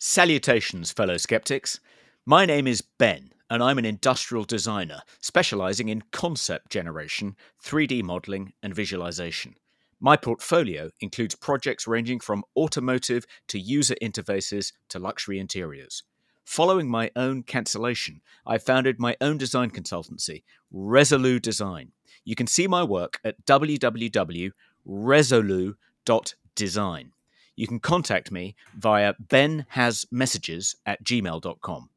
Salutations, fellow skeptics. My name is Ben, and I'm an industrial designer specializing in concept generation, 3D modeling, and visualization. My portfolio includes projects ranging from automotive to user interfaces to luxury interiors. Following my own cancellation, I founded my own design consultancy, Resolu Design. You can see my work at www.resolu.design. You can contact me via benhasmessages at gmail.com.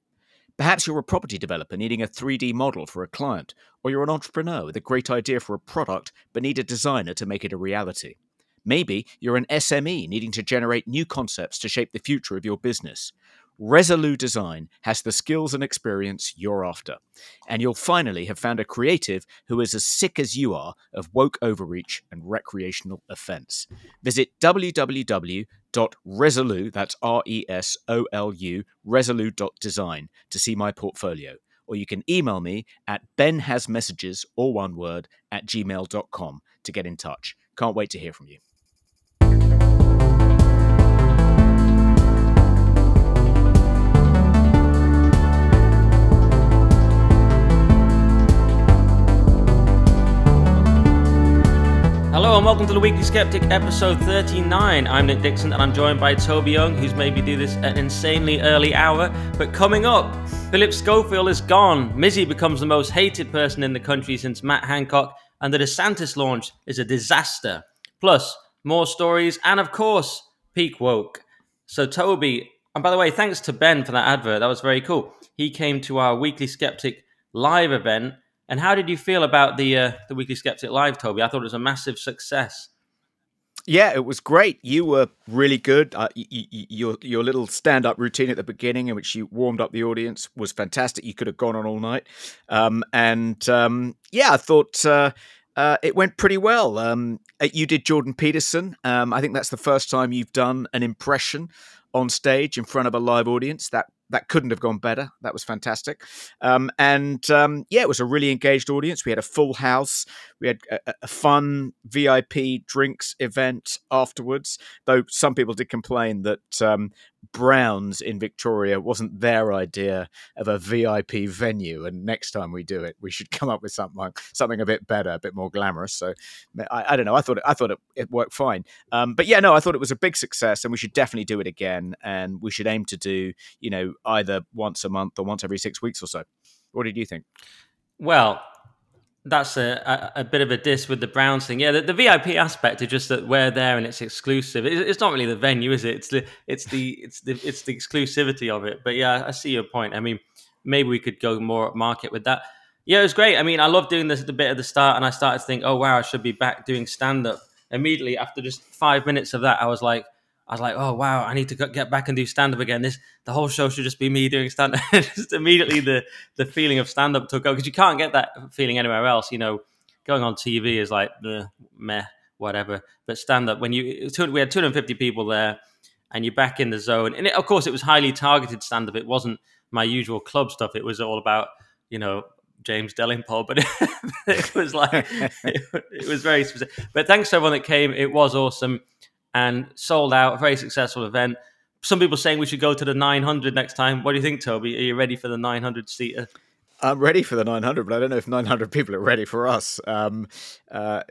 Perhaps you're a property developer needing a 3D model for a client, or you're an entrepreneur with a great idea for a product but need a designer to make it a reality. Maybe you're an SME needing to generate new concepts to shape the future of your business. Resolu Design has the skills and experience you're after. And you'll finally have found a creative who is as sick as you are of woke overreach and recreational offense. Visit www.resolu, that's R E S O L U, resolu.design to see my portfolio. Or you can email me at benhasmessages, all one word, at gmail.com to get in touch. Can't wait to hear from you. Hello and welcome to the Weekly Sceptic, episode 39. I'm Nick Dixon and I'm joined by Toby Young, who's made me do this at an insanely early hour. But coming up, Phillip Schofield is gone. Mizzy becomes the most hated person in the country since Matt Hancock, and the DeSantis launch is a disaster. Plus, more stories, and of course, peak woke. So, Toby, and by the way, thanks to Ben for that advert. That was very cool. He came to our Weekly Sceptic live event and how did you feel about the uh, the Weekly Sceptic Live, Toby? I thought it was a massive success. Yeah, it was great. You were really good. Uh, y- y- your your little stand up routine at the beginning, in which you warmed up the audience, was fantastic. You could have gone on all night, um, and um, yeah, I thought. Uh, uh, it went pretty well. Um, uh, you did Jordan Peterson. Um, I think that's the first time you've done an impression on stage in front of a live audience. That that couldn't have gone better. That was fantastic. Um, and um, yeah, it was a really engaged audience. We had a full house. We had a, a, fun VIP drinks event afterwards, though some people did complain that um, Browns in Victoria wasn't their idea of a VIP venue. And next time we do it, we should come up with something something a bit better, a bit more glamorous. So I, I don't know. I thought it, I thought it, it worked fine. Um, but yeah, no, I thought it was a big success, and we should definitely do it again. And we should aim to do, you know, either once a month or once every six weeks or so. What did you think? Well, that's a, a, a, bit of a diss with the Browns thing. Yeah, the, the, VIP aspect is just that we're there and it's exclusive. It, it's not really the venue, is it? It's the it's the it's the it's the exclusivity of it. But yeah, I see your point. I mean, maybe we could go more market with that. Yeah, it was great. I mean, I love doing this at the bit at the start, and I started to think, oh wow, I should be back doing stand up. Immediately after just five minutes of that, I was like, I was like, oh wow, I need to get back and do stand up again. This the whole show should just be me doing stand up. just immediately the the feeling of stand up took over because you can't get that feeling anywhere else. You know, going on TV is like the meh, whatever. But stand up when you we had 250 people there, and you're back in the zone. And it, of course, it was highly targeted stand up. It wasn't my usual club stuff. It was all about you know James Delingpole, but it, it was like it, it was very specific. But thanks to everyone that came. It was awesome and sold out. A very successful event. Some people saying we should go to the 900 next time. What do you think, Toby? Are you ready for the 900 seater? I'm ready for the 900, but I don't know if 900 people are ready for us. Um, uh,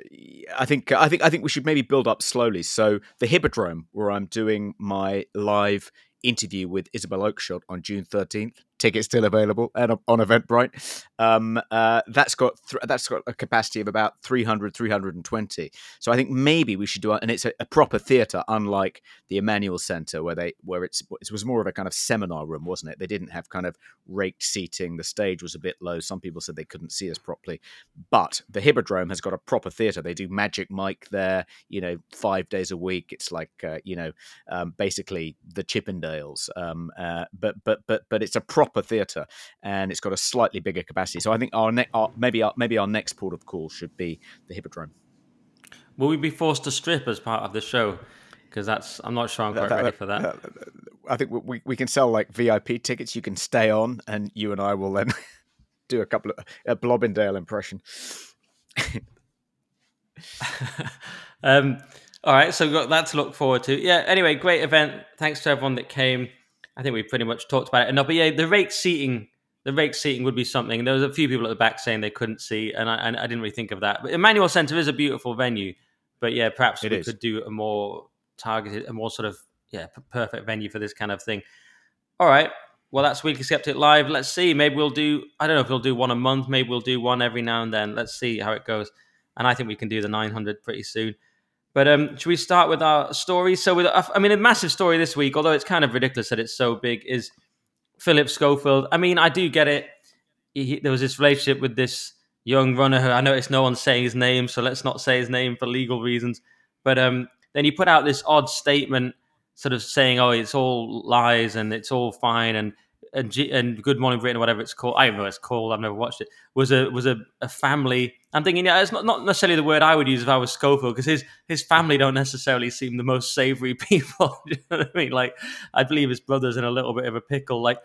I think I think I think we should maybe build up slowly. So the Hippodrome, where I'm doing my live interview with Isabel Oakeshott on June 13th, tickets still available and on Eventbrite. Um, uh, that's got th- that's got a capacity of about 300, 320. So I think maybe we should do and it's a, a proper theatre, unlike the Emmanuel Centre, where they where it's it was more of a kind of seminar room, wasn't it? They didn't have kind of raked seating. The stage was a bit low. Some people said they couldn't see us properly, but the Hippodrome has got a proper theatre. They do Magic Mike there, you know, five days a week. It's like uh, you know, um, basically the Chippendales, um, uh, but but but but it's a proper proper theatre, and it's got a slightly bigger capacity. So I think our, ne- our maybe our maybe our next port of call should be the Hippodrome. Will we be forced to strip as part of the show? Because that's I'm not sure I'm quite that, ready for that. I think we we can sell like VIP tickets. You can stay on, and you and I will then do a couple of a Blobbindale impression. um, all right, so we've got that to look forward to. Yeah. Anyway, great event. Thanks to everyone that came. I think we pretty much talked about it enough. But yeah, the rake seating, the rake seating would be something. There was a few people at the back saying they couldn't see, and I, I didn't really think of that. But Emmanuel Centre is a beautiful venue, but yeah, perhaps It we is. could do a more targeted, a more sort of yeah, p- perfect venue for this kind of thing. All right. Well, that's Weekly Sceptic Live. Let's see. Maybe we'll do. I don't know if we'll do one a month. Maybe we'll do one every now and then. Let's see how it goes. And I think we can do the 900 pretty soon. But um, should we start with our stories? So, with I mean, a massive story this week, although it's kind of ridiculous that it's so big, is Phillip Schofield. I mean, I do get it. He, there was this relationship with this young runner. Who I noticed no one's saying his name, so let's not say his name for legal reasons. But um, then he put out this odd statement, sort of saying, "Oh, it's all lies and it's all fine," and and, G- and Good Morning Britain, whatever it's called. I don't know what it's called. I've never watched it. Was a was a, a family. I'm thinking, yeah, it's not, not necessarily the word I would use if I was Schofield, because his his family don't necessarily seem the most savoury people. you know what I mean? Like, I believe his brother's in a little bit of a pickle. Like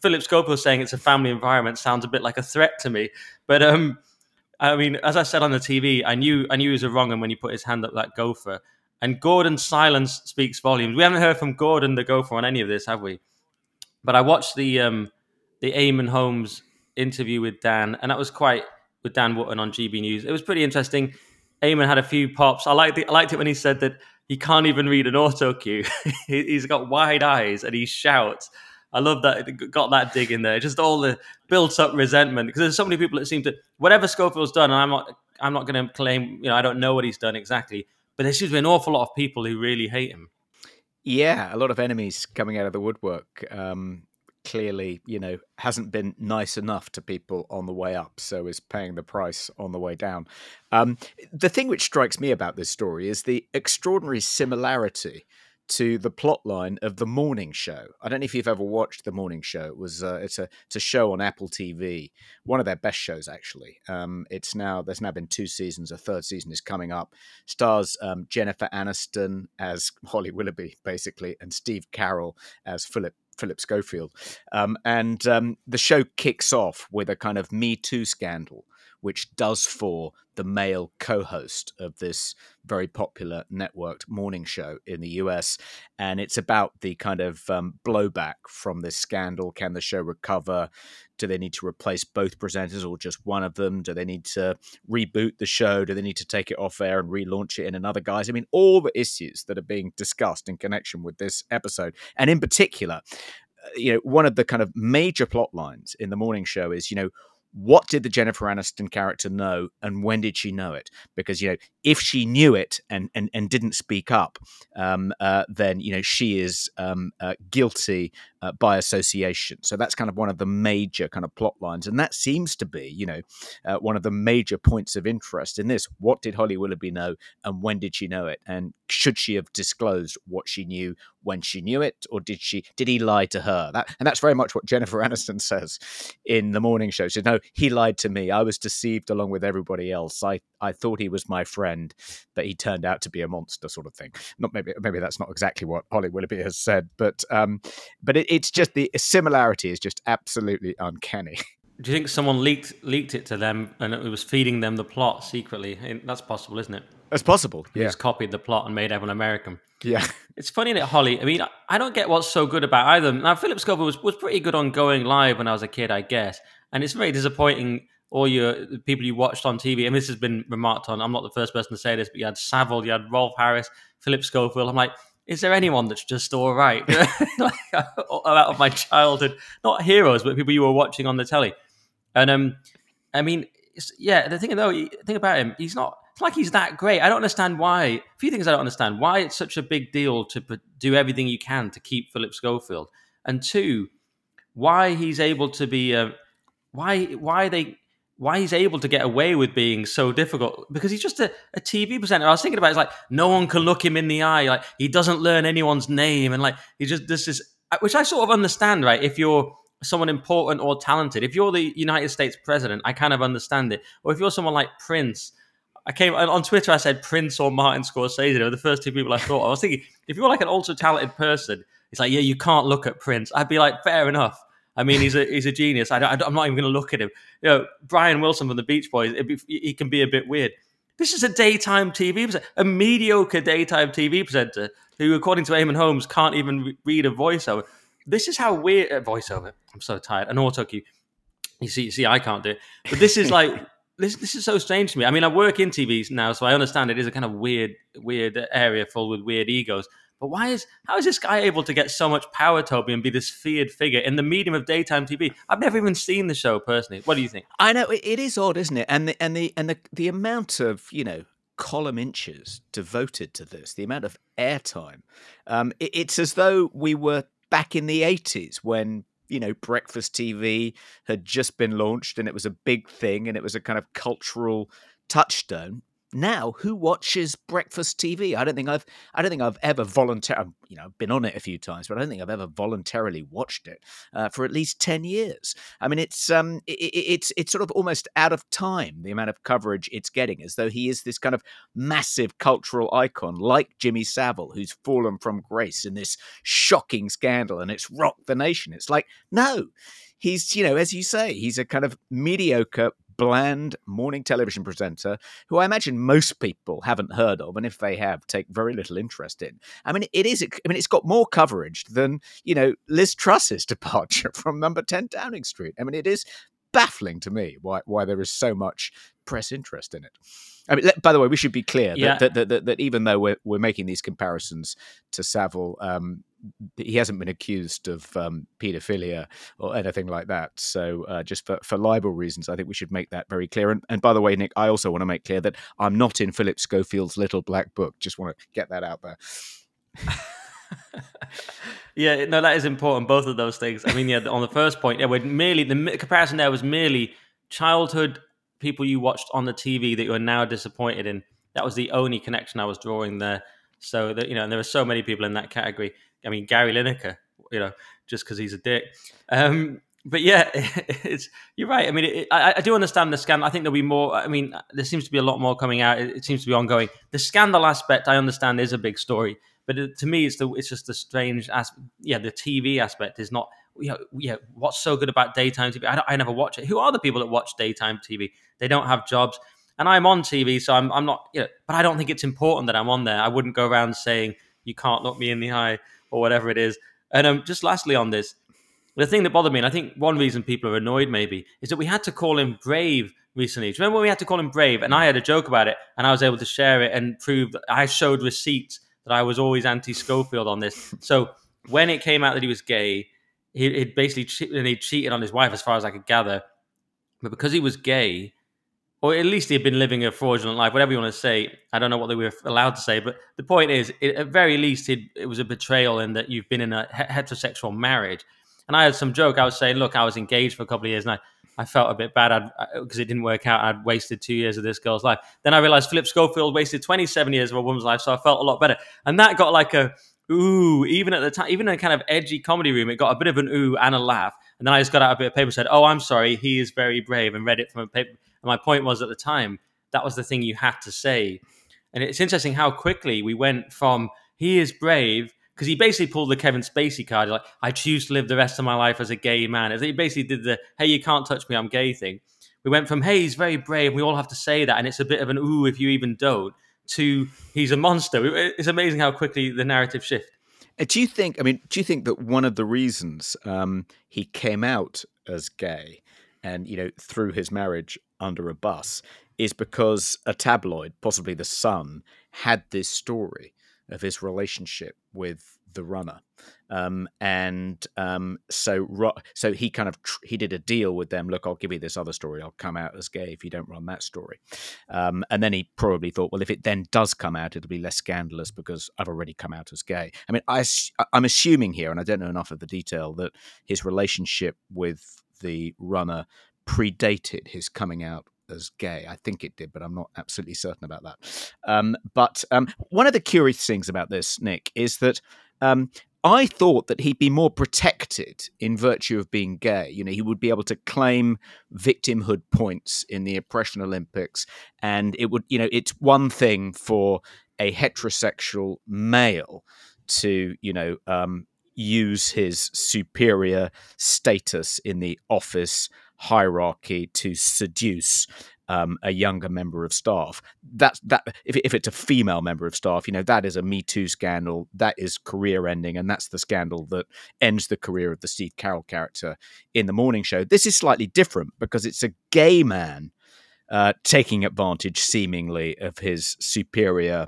Phillip Schofield saying it's a family environment sounds a bit like a threat to me. But um, I mean, as I said on the TV, I knew I knew he was a wrong, and when he put his hand up that gopher. And Gordon's silence speaks volumes. We haven't heard from Gordon the gopher on any of this, have we? But I watched the um, the Eamonn Holmes interview with Dan, and that was quite with Dan Wootton on GB News. It was pretty interesting. Eamonn had a few pops. I liked it. I liked it when he said that he can't even read an auto cue. He- He's got wide eyes and he shouts. I love that. it Got that dig in there. Just all the built up resentment because there's so many people that seem to whatever Schofield's done. And I'm not. I'm not going to claim. You know, I don't know what he's done exactly. But there seems to be an awful lot of people who really hate him. Yeah, a lot of enemies coming out of the woodwork. Um, clearly, you know, hasn't been nice enough to people on the way up, so is paying the price on the way down. Um, the thing which strikes me about this story is the extraordinary similarity to the plotline of the morning show. I don't know if you've ever watched the morning show. It was uh, it's a it's a show on Apple TV, one of their best shows actually. Um, it's now there's now been two seasons. A third season is coming up. Stars um, Jennifer Aniston as Holly Willoughby, basically, and Steve Carell as Phillip Phillip Schofield. Um, and um, the show kicks off with a kind of Me Too scandal, which does for the male co host of this very popular networked morning show in the US. And it's about the kind of um, blowback from this scandal. Can the show recover? Do they need to replace both presenters or just one of them? Do they need to reboot the show? Do they need to take it off air and relaunch it in another guise? I mean, all the issues that are being discussed in connection with this episode. And in particular, uh, you know, one of the kind of major plot lines in the morning show is, you know, what did the Jennifer Aniston character know and when did she know it? Because, you know, if she knew it and, and, and didn't speak up, um, uh, then, you know, she is um, uh, guilty uh, by association. So that's kind of one of the major kind of plot lines. And that seems to be, you know, uh, one of the major points of interest in this. What did Holly Willoughby know and when did she know it? And should she have disclosed what she knew when she knew it? Or did she, did he lie to her? That, and that's very much what Jennifer Aniston says in the morning show. She said, no, he lied to me. I was deceived along with everybody else. I, I thought he was my friend, but he turned out to be a monster sort of thing. Not maybe, maybe that's not exactly what Holly Willoughby has said, but, um, but it, it's just the similarity is just absolutely uncanny. Do you think someone leaked leaked it to them and it was feeding them the plot secretly? That's possible, isn't it? It's possible. Yeah. Just copied the plot and made everyone American. Yeah. It's funny that Holly. I mean, I- don't get what's so good about either. Now, Phillip Schofield was, was pretty good on going live when I was a kid, I guess, and it's very disappointing. All your the people you watched on TV, and this has been remarked on. I'm not the first person to say this, but you had Savile, you had Rolf Harris, Phillip Schofield. I'm like, is there anyone that's just all right? like, out of my childhood, not heroes, but people you were watching on the telly. And um, I mean, yeah, the thing though, the thing about him, he's not. It's like he's that great. I don't understand why. A few things I don't understand. Why it's such a big deal to do everything you can to keep Phillip Schofield, and two, why he's able to be. Uh, why why they why he's able to get away with being so difficult because he's just a, a TV presenter. I was thinking about it, it's like no one can look him in the eye, like he doesn't learn anyone's name, and like he just this is which I sort of understand, right? If you're someone important or talented, if you're the United States president, I kind of understand it. Or if you're someone like Prince, I came on Twitter. I said Prince or Martin Scorsese. Were the first two people I thought. I was thinking if you're like an ultra talented person, it's like yeah, you can't look at Prince. I'd be like fair enough. I mean, he's a he's a genius. I I'm not even going to look at him. You know, Brian Wilson from the Beach Boys. Be, he can be a bit weird. This is a daytime TV a mediocre daytime TV presenter who, according to Eamonn Holmes, can't even read a voiceover. this is how weird a voiceover. I'm so tired. An auto cue. You see, you see, I can't do it. But this is like this. This is so strange to me. I mean, I work in TVs now, so I understand it is a kind of weird, weird area full with weird egos. But why is how is this guy able to get so much power, Toby, and be this feared figure in the medium of daytime TV? I've never even seen the show personally. What do you think? I know it, is odd, isn't it? And the and the and the the amount of you know column inches devoted to this, the amount of airtime. Um, it, it's as though we were back in the 80s when you know breakfast tv had just been launched and it was a big thing and it was a kind of cultural touchstone now who watches breakfast tv i don't think i've i don't think i've ever voluntarily you know been on it a few times but i don't think i've ever voluntarily watched it uh, for at least 10 years. I mean it's um it, it's it's sort of almost out of time the amount of coverage it's getting as though he is this kind of massive cultural icon like jimmy savile who's fallen from grace in this shocking scandal and it's rocked the nation. It's like no he's you know as you say he's a kind of mediocre bland morning television presenter who I imagine most people haven't heard of, and if they have, take very little interest in. I mean, it is. I mean, it's got more coverage than you know Liz Truss's departure from Number Ten Downing Street. I mean, it is baffling to me why why there is so much press interest in it. I mean, by the way, we should be clear yeah. that, that, that, that, even though we're, we're making these comparisons to Savile, um, he hasn't been accused of um, paedophilia or anything like that. So, uh, just for, for libel reasons, I think we should make that very clear. And, and by the way, Nick, I also want to make clear that I'm not in Phillip Schofield's Little Black Book. Just want to get that out there. yeah, no, that is important. Both of those things. I mean, yeah, on the first point, yeah, we're merely the comparison there was merely childhood people you watched on the TV that you are now disappointed in. That was the only connection I was drawing there. So that you know, and there are so many people in that category. I mean, Gary Lineker, you know, just because he's a dick. Um, but yeah, it's you're right. I mean, it, I, I, do understand the scandal. I think there'll be more. I mean, there seems to be a lot more coming out. It, it seems to be ongoing. The scandal aspect, I understand, is a big story. But it, to me, it's the it's just the strange aspect. Yeah, the TV aspect is not. You know, yeah, what's so good about daytime TV? I, I never watch it. Who are the people that watch daytime TV? They don't have jobs and I'm on TV, so I'm, I'm not, you know, but I don't think it's important that I'm on there. I wouldn't go around saying, you can't look me in the eye or whatever it is. And um, just lastly on this, the thing that bothered me, and I think one reason people are annoyed maybe, is that we had to call him brave recently. Do you remember when we had to call him brave? And I had a joke about it, and I was able to share it and prove that I showed receipts that I was always anti Schofield on this. So when it came out that he was gay, he, he basically che- and he cheated on his wife, as far as I could gather. But because he was gay, or at least he had been living a fraudulent life, whatever you want to say. I don't know what they were allowed to say, but the point is, it, at very least, it was a betrayal in that you've been in a heterosexual marriage. And I had some joke. I was saying, look, I was engaged for a couple of years, and I, I felt a bit bad because it didn't work out. I'd wasted two years of this girl's life. Then I realized Phillip Schofield wasted 27 years of a woman's life, so I felt a lot better. And that got like a ooh, even at the time, even in a kind of edgy comedy room, it got a bit of an ooh and a laugh. And then I just got out a bit of paper and said, oh, I'm sorry, he is very brave, and read it from a paper and my point was at the time, that was the thing you had to say. And it's interesting how quickly we went from he is brave because he basically pulled the Kevin Spacey card, like I choose to live the rest of my life as a gay man. He basically did the hey, you can't touch me, I'm gay thing. We went from hey, he's very brave, we all have to say that, and it's a bit of an ooh if you even don't, to he's a monster. It's amazing how quickly the narrative shift. Uh, do you think? I mean, do you think that one of the reasons um, he came out as gay and you know through his marriage under a bus is because a tabloid, possibly the Sun, had this story of his relationship with the runner, um, and um, so so he kind of tr- he did a deal with them. Look, I'll give you this other story. I'll come out as gay if you don't run that story. Um, and then he probably thought, well, if it then does come out, it'll be less scandalous because I've already come out as gay. I mean, I I'm assuming here, and I don't know enough of the detail that his relationship with the runner predated his coming out as gay. I think it did, but I'm not absolutely certain about that. Um, but um, one of the curious things about this, Nick, is that um, I thought that he'd be more protected in virtue of being gay. You know, he would be able to claim victimhood points in the Oppression Olympics, and it would, you know, it's one thing for a heterosexual male to, you know, um, use his superior status in the office hierarchy to seduce um, a younger member of staff. That's that. If, if it's a female member of staff, you know that is a Me Too scandal. That is career ending, and that's the scandal that ends the career of the Steve Carell character in the morning show. This is slightly different because it's a gay man uh, taking advantage, seemingly, of his superior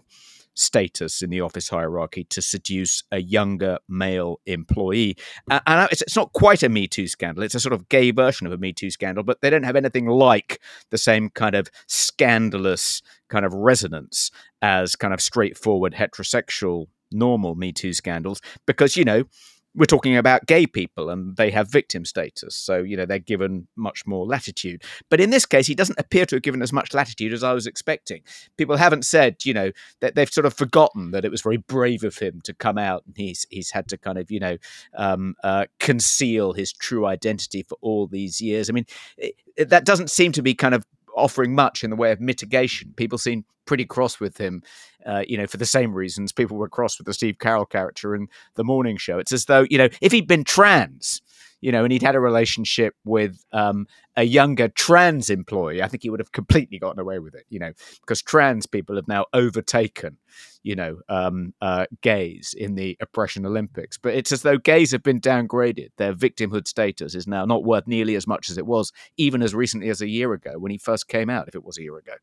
status in the office hierarchy to seduce a younger male employee. And it's, not quite a Me Too scandal. It's a sort of gay version of a Me Too scandal, but they don't have anything like the same kind of scandalous kind of resonance as kind of straightforward heterosexual normal Me Too scandals because, you know, we're talking about gay people and they have victim status. So, you know, they're given much more latitude. But in this case, he doesn't appear to have given as much latitude as I was expecting. People haven't said, you know, that they've sort of forgotten that it was very brave of him to come out and he's he's had to kind of, you know, um, uh, conceal his true identity for all these years. I mean, it, that doesn't seem to be kind of offering much in the way of mitigation. People seem pretty cross with him, uh, you know, for the same reasons people were cross with the Steve Carell character in the morning show. It's as though, you know, if he'd been trans, you know, and he'd had a relationship with um, a younger trans employee, I think he would have completely gotten away with it, you know, because trans people have now overtaken, you know, um, uh, gays in the oppression Olympics. But it's as though gays have been downgraded. Their victimhood status is now not worth nearly as much as it was, even as recently as a year ago when he first came out, if it was a year ago.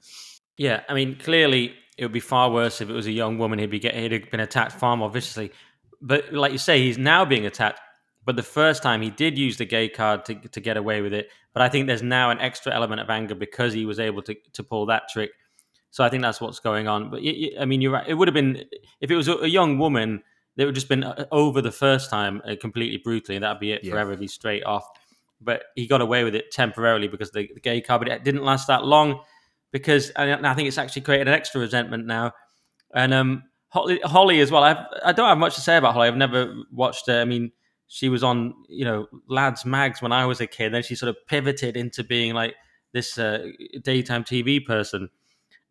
Yeah, I mean, clearly it would be far worse if it was a young woman. He'd be get, he'd have been attacked far more viciously. But like you say, he's now being attacked but the first time he did use the gay card to, to get away with it. But I think there's now an extra element of anger because he was able to, to pull that trick. So I think that's what's going on. But I mean, you're right. It would have been, if it was a young woman, it would have just been uh, over the first time uh, completely brutally, that'd be it yeah. forever, be straight off. But he got away with it temporarily because the, the gay card, but it didn't last that long because and I think it's actually created an extra resentment now. And um, Holly, Holly as well. I've, I don't have much to say about Holly. I've never watched her. I mean, she was on you know lads mags when i was a kid then she sort of pivoted into being like this uh, daytime tv person.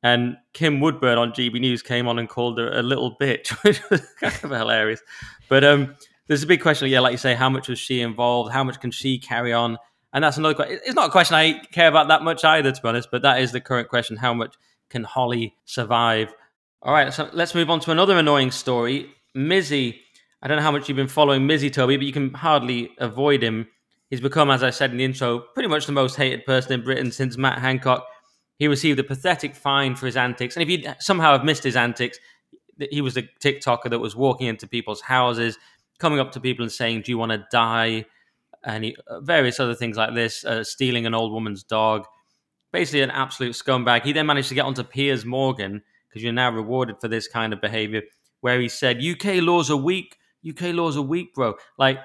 And kim woodburn on gb news came on and called her a little bitch which was kind of hilarious. But um there's a big question yeah like you say how much was she involved? How much can she carry on? And that's another question it's not a question i care about that much either to be honest but that is the current question. How much can holly survive? All right so let's move on to another annoying story. Mizzy I don't know how much you've been following Mizzy Toby, but you can hardly avoid him. He's become, as I said in the intro, pretty much the most hated person in Britain since Matt Hancock. He received a pathetic fine for his antics. And if you somehow have missed his antics, he was the TikToker that was walking into people's houses, coming up to people and saying, Do you want to die? And he, uh, various other things like this, uh, stealing an old woman's dog. Basically, an absolute scumbag. He then managed to get onto Piers Morgan, because you're now rewarded for this kind of behavior, where he said, UK laws are weak UK laws are weak, bro. Like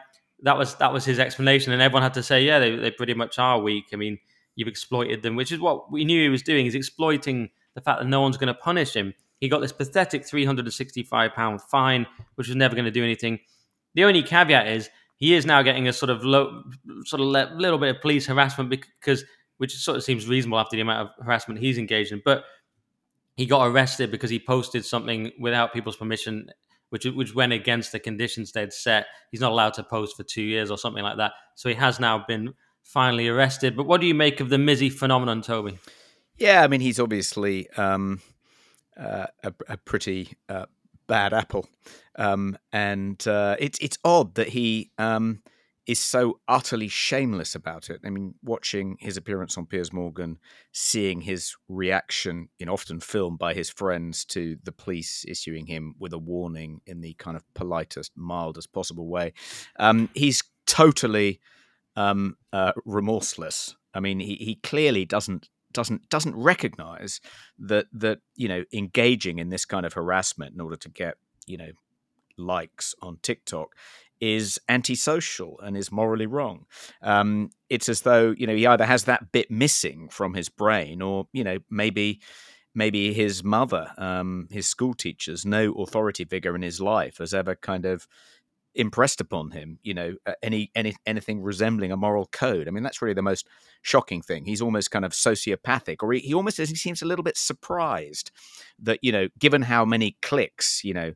that was that was his explanation, and everyone had to say, yeah, they, they pretty much are weak. I mean, you've exploited them, which is what we knew he was doing. He's exploiting the fact that no one's going to punish him. He got this pathetic three hundred and sixty-five pound fine, which was never going to do anything. The only caveat is he is now getting a sort of low, sort of little bit of police harassment because, which sort of seems reasonable after the amount of harassment he's engaged in, but. He got arrested because he posted something without people's permission which which went against the conditions they'd set. He's not allowed to post for two years or something like that. So he has now been finally arrested. But what do you make of the Mizzy phenomenon, Toby? Yeah, I mean, he's obviously um, uh, a, a, pretty uh, bad apple, um, and uh, it's it's odd that he. Um, is so utterly shameless about it. I mean, watching his appearance on Piers Morgan, seeing his reaction in often filmed by his friends to the police issuing him with a warning in the kind of politest, mildest possible way, um, he's totally um, uh, remorseless. I mean, he, he clearly doesn't doesn't doesn't recognize that that you know engaging in this kind of harassment in order to get you know likes on TikTok is antisocial and is morally wrong. Um, it's as though you know he either has that bit missing from his brain, or you know maybe maybe his mother, um, his school teachers, no authority figure in his life has ever kind of impressed upon him, you know, any any anything resembling a moral code. I mean, that's really the most shocking thing. He's almost kind of sociopathic, or he, he almost he seems a little bit surprised that you know, given how many clicks, you know,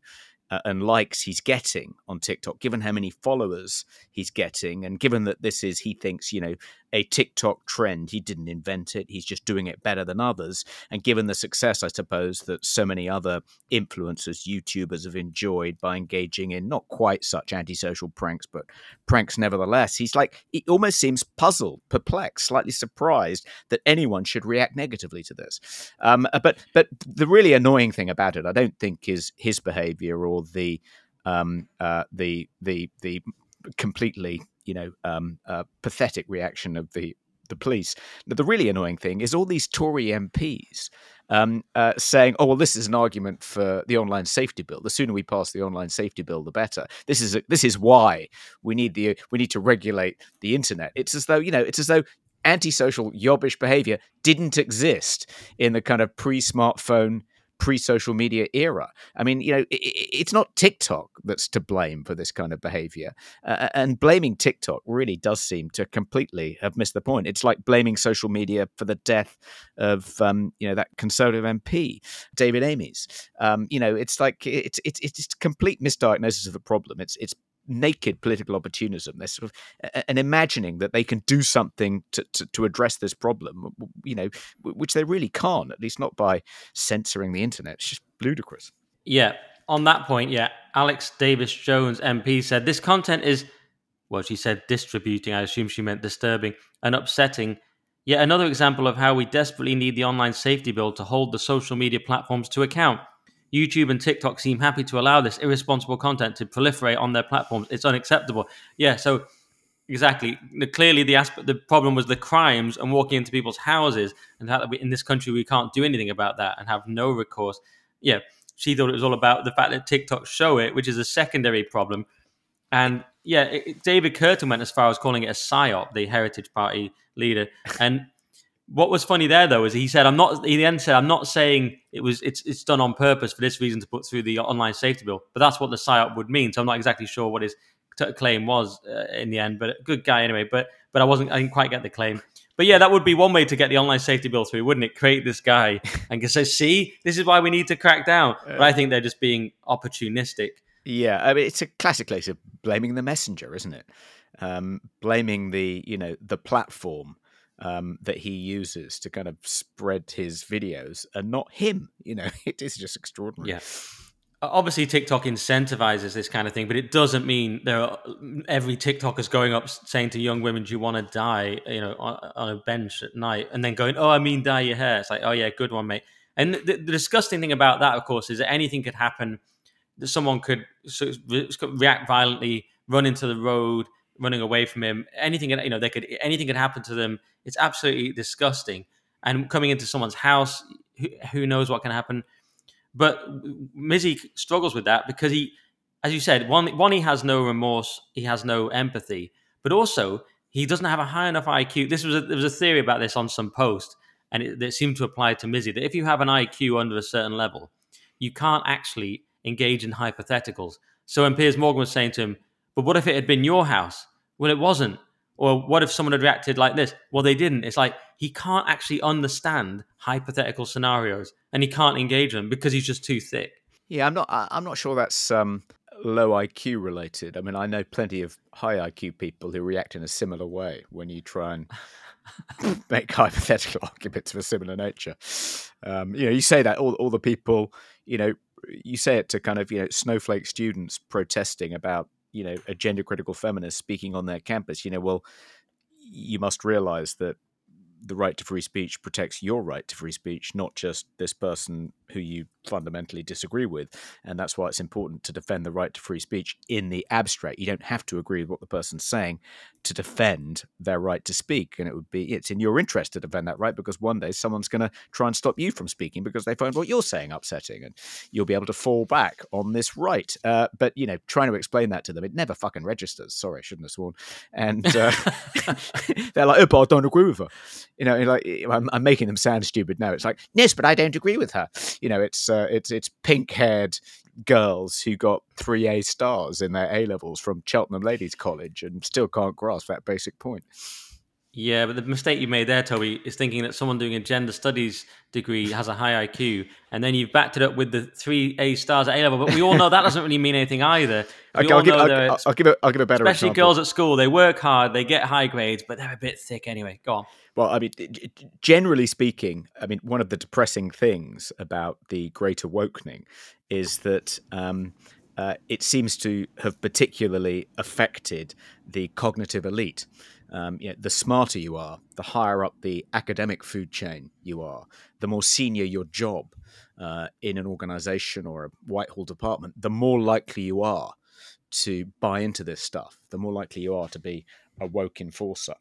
uh, and likes he's getting on TikTok, given how many followers he's getting, and given that this is, he thinks, you know, a TikTok trend, he didn't invent it, he's just doing it better than others. And given the success, I suppose, that so many other influencers, YouTubers have enjoyed by engaging in not quite such antisocial pranks, but pranks nevertheless, he's like, he almost seems puzzled, perplexed, slightly surprised that anyone should react negatively to this. Um, uh, but, but the really annoying thing about it, I don't think, is his behavior or the um, uh, the the the completely you know um, uh, pathetic reaction of the the police. The really annoying thing is all these Tory MPs um, uh, saying, "Oh well, this is an argument for the online safety bill. The sooner we pass the online safety bill, the better. This is a, this is why we need the we need to regulate the internet." It's as though you know, it's as though antisocial yobbish behavior didn't exist in the kind of pre-smartphone pre-social media era. I mean, you know, it, it's not TikTok that's to blame for this kind of behavior, uh, and blaming TikTok really does seem to completely have missed the point. It's like blaming social media for the death of, um, you know, that Conservative MP David Amess. Um, you know, it's like it's it's it's complete misdiagnosis of the problem. It's it's naked political opportunism. They're sort of and imagining that they can do something to, to, to, address this problem, you know, which they really can't, at least not by censoring the internet. It's just ludicrous. Yeah. On that point, yeah, Alex Davies Jones MP said this content is, well, she said distributing. I assume she meant disturbing and upsetting. Yet another example of how we desperately need the online safety bill to hold the social media platforms to account. YouTube and TikTok seem happy to allow this irresponsible content to proliferate on their platforms. It's unacceptable. Yeah, so exactly. Clearly, the aspect, the problem was the crimes and walking into people's houses, and that in this country we can't do anything about that and have no recourse. Yeah, she thought it was all about the fact that TikTok show it, which is a secondary problem. And yeah, it, David Kurten went as far as calling it a psyop, the Heritage Party leader, and what was funny there though is he said, "I'm not." He then said, "I'm not saying it was. It's it's done on purpose for this reason to put through the online safety bill, but that's what the psyop would mean." So I'm not exactly sure what his t- claim was uh, in the end, but good guy anyway. But but I wasn't. I didn't quite get the claim. But yeah, that would be one way to get the online safety bill through, wouldn't it? Create this guy and say, "See, this is why we need to crack down." But I think they're just being opportunistic. Yeah, I mean, it's a classic case of blaming the messenger, isn't it? Um, blaming the you know the platform um, that he uses to kind of spread his videos and not him. You know, it is just extraordinary. Yeah. Obviously, TikTok incentivizes this kind of thing, but it doesn't mean there are every TikTok is going up saying to young women, "Do you want to die?" You know, on, on, a bench at night, and then going, "Oh, I mean, dye your hair." It's like, "Oh yeah, good one, mate." And the, the disgusting thing about that, of course, is that anything could happen. That someone could react violently, run into the road, running away from him. Anything, you know, they could anything could happen to them it's absolutely disgusting. And coming into someone's house, who, who knows what can happen? But Mizzy struggles with that because he, as you said, one, one he has no remorse, he has no empathy, but also he doesn't have a high enough IQ. This was a, there was a theory about this on some post, and it, it seemed to apply to Mizzy that if you have an IQ under a certain level, you can't actually engage in hypotheticals. So when Piers Morgan was saying to him, "But what if it had been your house?" Well, it wasn't. Or what if someone had reacted like this? Well, they didn't. It's like he can't actually understand hypothetical scenarios and he can't engage them because he's just too thick. Yeah, I'm not. I'm not sure that's um, low IQ related. I mean, I know plenty of high IQ people who react in a similar way when you try and make hypothetical arguments of a similar nature. Um, you know, you say that all all the people, you know, you say it to kind of you know snowflake students protesting about you know a gender critical feminist speaking on their campus you know well you must realize that the right to free speech protects your right to free speech, not just this person who you fundamentally disagree with. And that's why it's important to defend the right to free speech in the abstract. You don't have to agree with what the person's saying to defend their right to speak. And it would be, it's in your interest to defend that right because one day someone's going to try and stop you from speaking because they find what you're saying upsetting and you'll be able to fall back on this right. Uh, but, you know, trying to explain that to them, it never fucking registers. Sorry, I shouldn't have sworn. And uh, they're like, oh, but I don't agree with her you know, like I'm, I'm, making them sound stupid now. It's like, yes, but I don't agree with her. You know, it's uh, it's it's pink haired girls who got three A stars in their A levels from Cheltenham Ladies College and still can't grasp that basic point. Yeah, but the mistake you made there, Toby, is thinking that someone doing a gender studies degree has a high IQ, and then you've backed it up with the three A stars at A level. But we all know that doesn't really mean anything either. Okay, I'll, give, I'll, I'll, give, it. I'll give a better. Especially example. girls at school, they work hard, they get high grades, but they're a bit thick anyway. Go on. Well, I mean, generally speaking, I mean, one of the depressing things about the Great Awakening is that. Um, uh, it seems to have particularly affected the cognitive elite. Um, you know, the smarter you are, the higher up the academic food chain you are, the more senior your job uh, in an organization or a Whitehall department, the more likely you are to buy into this stuff, the more likely you are to be a woke enforcer.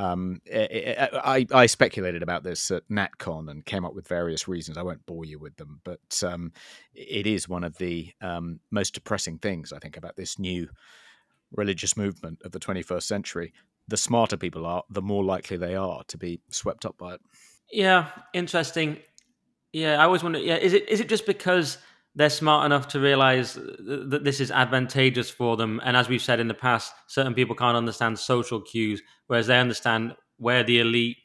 Um, I, I, speculated about this at NatCon and came up with various reasons. I won't bore you with them, but um, it is one of the um, most depressing things I think about this new religious movement of the 21st century. The smarter people are, the more likely they are to be swept up by it. Yeah, interesting. Yeah, I always wonder. Yeah, is it is it just because they're smart enough to realize that this is advantageous for them. And as we've said in the past, certain people can't understand social cues, whereas they understand where the elite,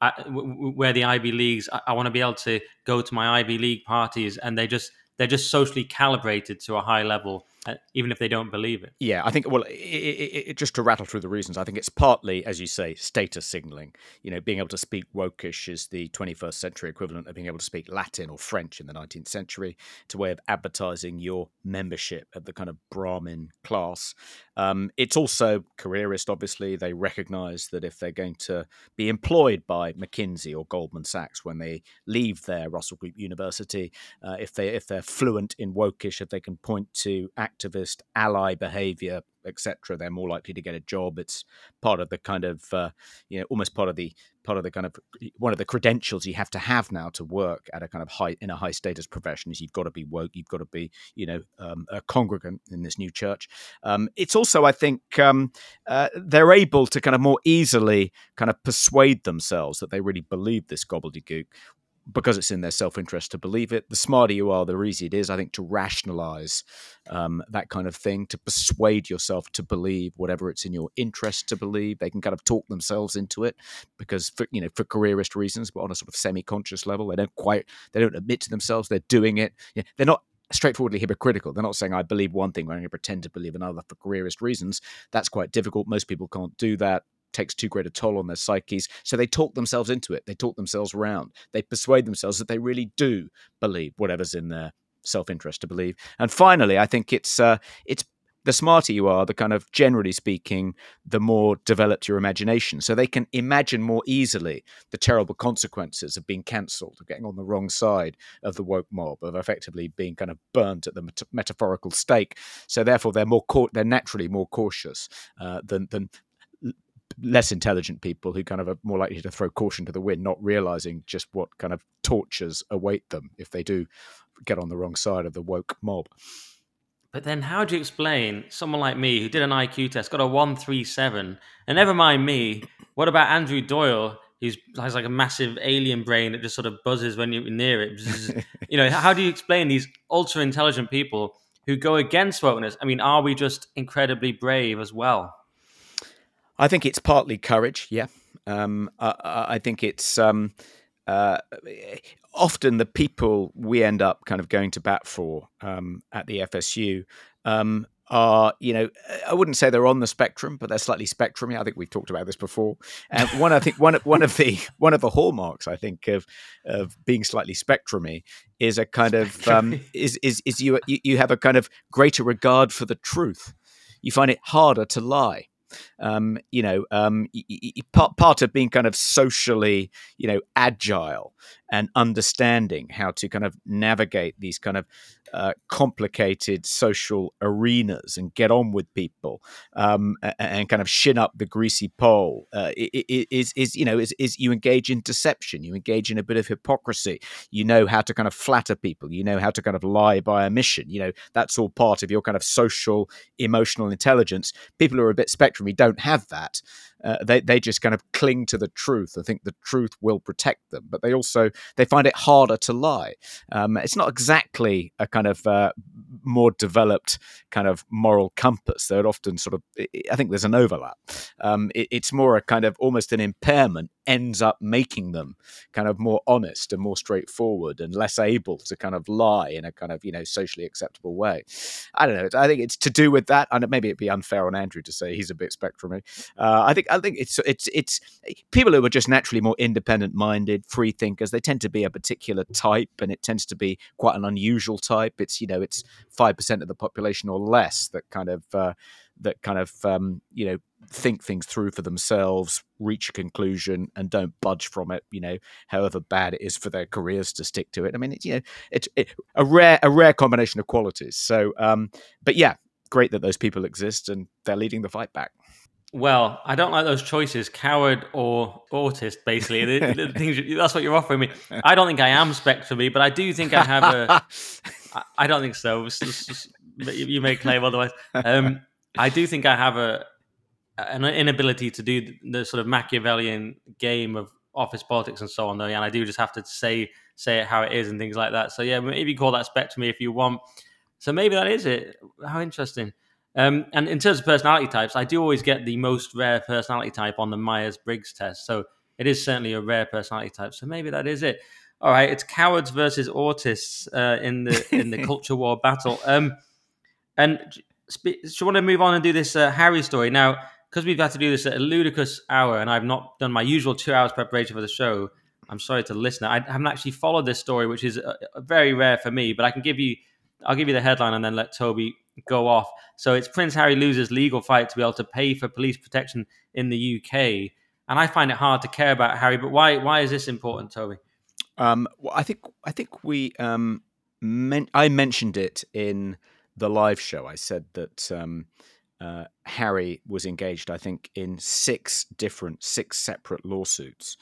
uh, where the Ivy Leagues. I, want to be able to go to my Ivy League parties, and they just they're just socially calibrated to a high level even if they don't believe it. Yeah, I think, well, it, it, it, just to rattle through the reasons, I think it's partly, as you say, status signaling. You know, being able to speak wokish is the 21st century equivalent of being able to speak Latin or French in the 19th century. It's a way of advertising your membership of the kind of Brahmin class. Um, it's also careerist, obviously. They recognize that if they're going to be employed by McKinsey or Goldman Sachs when they leave their Russell Group University, uh, if, they, if they're fluent in wokish, if they can point to activist ally behavior etc they're more likely to get a job. It's part of the kind of uh, you know almost part of the part of the kind of one of the credentials you have to have now to work at a kind of high in a high status profession is you've got to be woke you've got to be you know um, a congregant in this new church. Um, it's also i think um, uh, they're able to kind of more easily kind of persuade themselves that they really believe this gobbledygook because it's in their self interest to believe it. The smarter you are, the easier it is, I think, to rationalize um, that kind of thing, to persuade yourself to believe whatever it's in your interest to believe. They can kind of talk themselves into it because, for, you know, for careerist reasons, but on a sort of semi-conscious level, they don't quite, they don't admit to themselves they're doing it. They're not straightforwardly hypocritical. They're not saying I believe one thing, I'm going to pretend to believe another for careerist reasons. That's quite difficult. Most people can't do that takes too great a toll on their psyches. So they talk themselves into it. They talk themselves around. They persuade themselves that they really do believe whatever's in their self-interest to believe. And finally, I think it's uh, it's the smarter you are, the kind of generally speaking, the more developed your imagination. So they can imagine more easily the terrible consequences of being cancelled, of getting on the wrong side of the woke mob, of effectively being kind of burnt at the met- metaphorical stake. So therefore, they're more they're naturally more cautious uh, than than less intelligent people who kind of are more likely to throw caution to the wind, not realizing just what kind of tortures await them if they do get on the wrong side of the woke mob. But then, how do you explain someone like me who did an IQ test, got a 137, and never mind me, what about Andrew Doyle, who has like a massive alien brain that just sort of buzzes when you're near it? you know, how do you explain these ultra intelligent people who go against wokeness? I mean, are we just incredibly brave as well? I think it's partly courage. Yeah, um, I, I, think it's um, uh, often the people we end up kind of going to bat for um, at the FSU um, are, you know, I wouldn't say they're on the spectrum, but they're slightly spectrumy. I think we've talked about this before. And one, I think one one of the one of the hallmarks, I think, of of being slightly spectrumy is a kind of um, is is is you you have a kind of greater regard for the truth. You find it harder to lie um, you know, um, part part of being kind of socially, you know, agile and understanding how to kind of navigate these kind of uh, complicated social arenas and get on with people um, and, and, kind of shin up the greasy pole. Uh, is, is you know is, is you engage in deception you engage in a bit of hypocrisy you know how to kind of flatter people you know how to kind of lie by omission you know that's all part of your kind of social emotional intelligence. People who are a bit spectrum don't have that uh, they they just kind of cling to the truth. I think the truth will protect them, but they also they find it harder to lie. Um, it's not exactly a kind of uh, more developed kind of moral compass. They're often sort of I think there's an overlap. Um, it, it's more a kind of almost an impairment ends up making them kind of more honest and more straightforward and less able to kind of lie in a kind of you know socially acceptable way. I don't know. I think it's to do with that, and maybe it'd be unfair on Andrew to say he's a bit spectrumy. Uh, I think I think it's it's it's people who are just naturally more independent minded, free thinkers. They tend to be a particular type, and it tends to be quite an unusual type. It's you know it's five percent of the population or less that kind of uh, that kind of um, you know think things through for themselves, reach a conclusion, and don't budge from it. You know, however bad it is for their careers to stick to it. I mean, it's you know, it's it, a rare a rare combination of qualities. So, um, but yeah, great that those people exist and they're leading the fight back. Well, I don't like those choices, coward or autist. Basically, the, the things that's what you're offering me. I don't think I am spectrumy, but I do think I have a. I don't think so. You may claim otherwise. Um, I do think I have a an inability to do the sort of Machiavellian game of office politics and so on, though. And I do just have to say say it how it is and things like that. So yeah, maybe call that spectrum if you want. So maybe that is it. How interesting. Um, and in terms of personality types, I do always get the most rare personality type on the Myers Briggs test. So it is certainly a rare personality type. So maybe that is it. All right, it's cowards versus autists uh, in the in the culture war battle. Um, and you want to move on and do this uh, Harry story now? Because we've had to do this at a ludicrous hour, and I've not done my usual two hours preparation for the show. I'm sorry to the listener. I haven't actually followed this story, which is uh, very rare for me. But I can give you, I'll give you the headline and then let Toby go off. So it's Prince Harry loses legal fight to be able to pay for police protection in the UK, and I find it hard to care about Harry. But why? Why is this important, Toby? Um, well, I think I think we um, men- I mentioned it in the live show, I said that um, uh, Harry was engaged, I think, in six different, six separate lawsuits.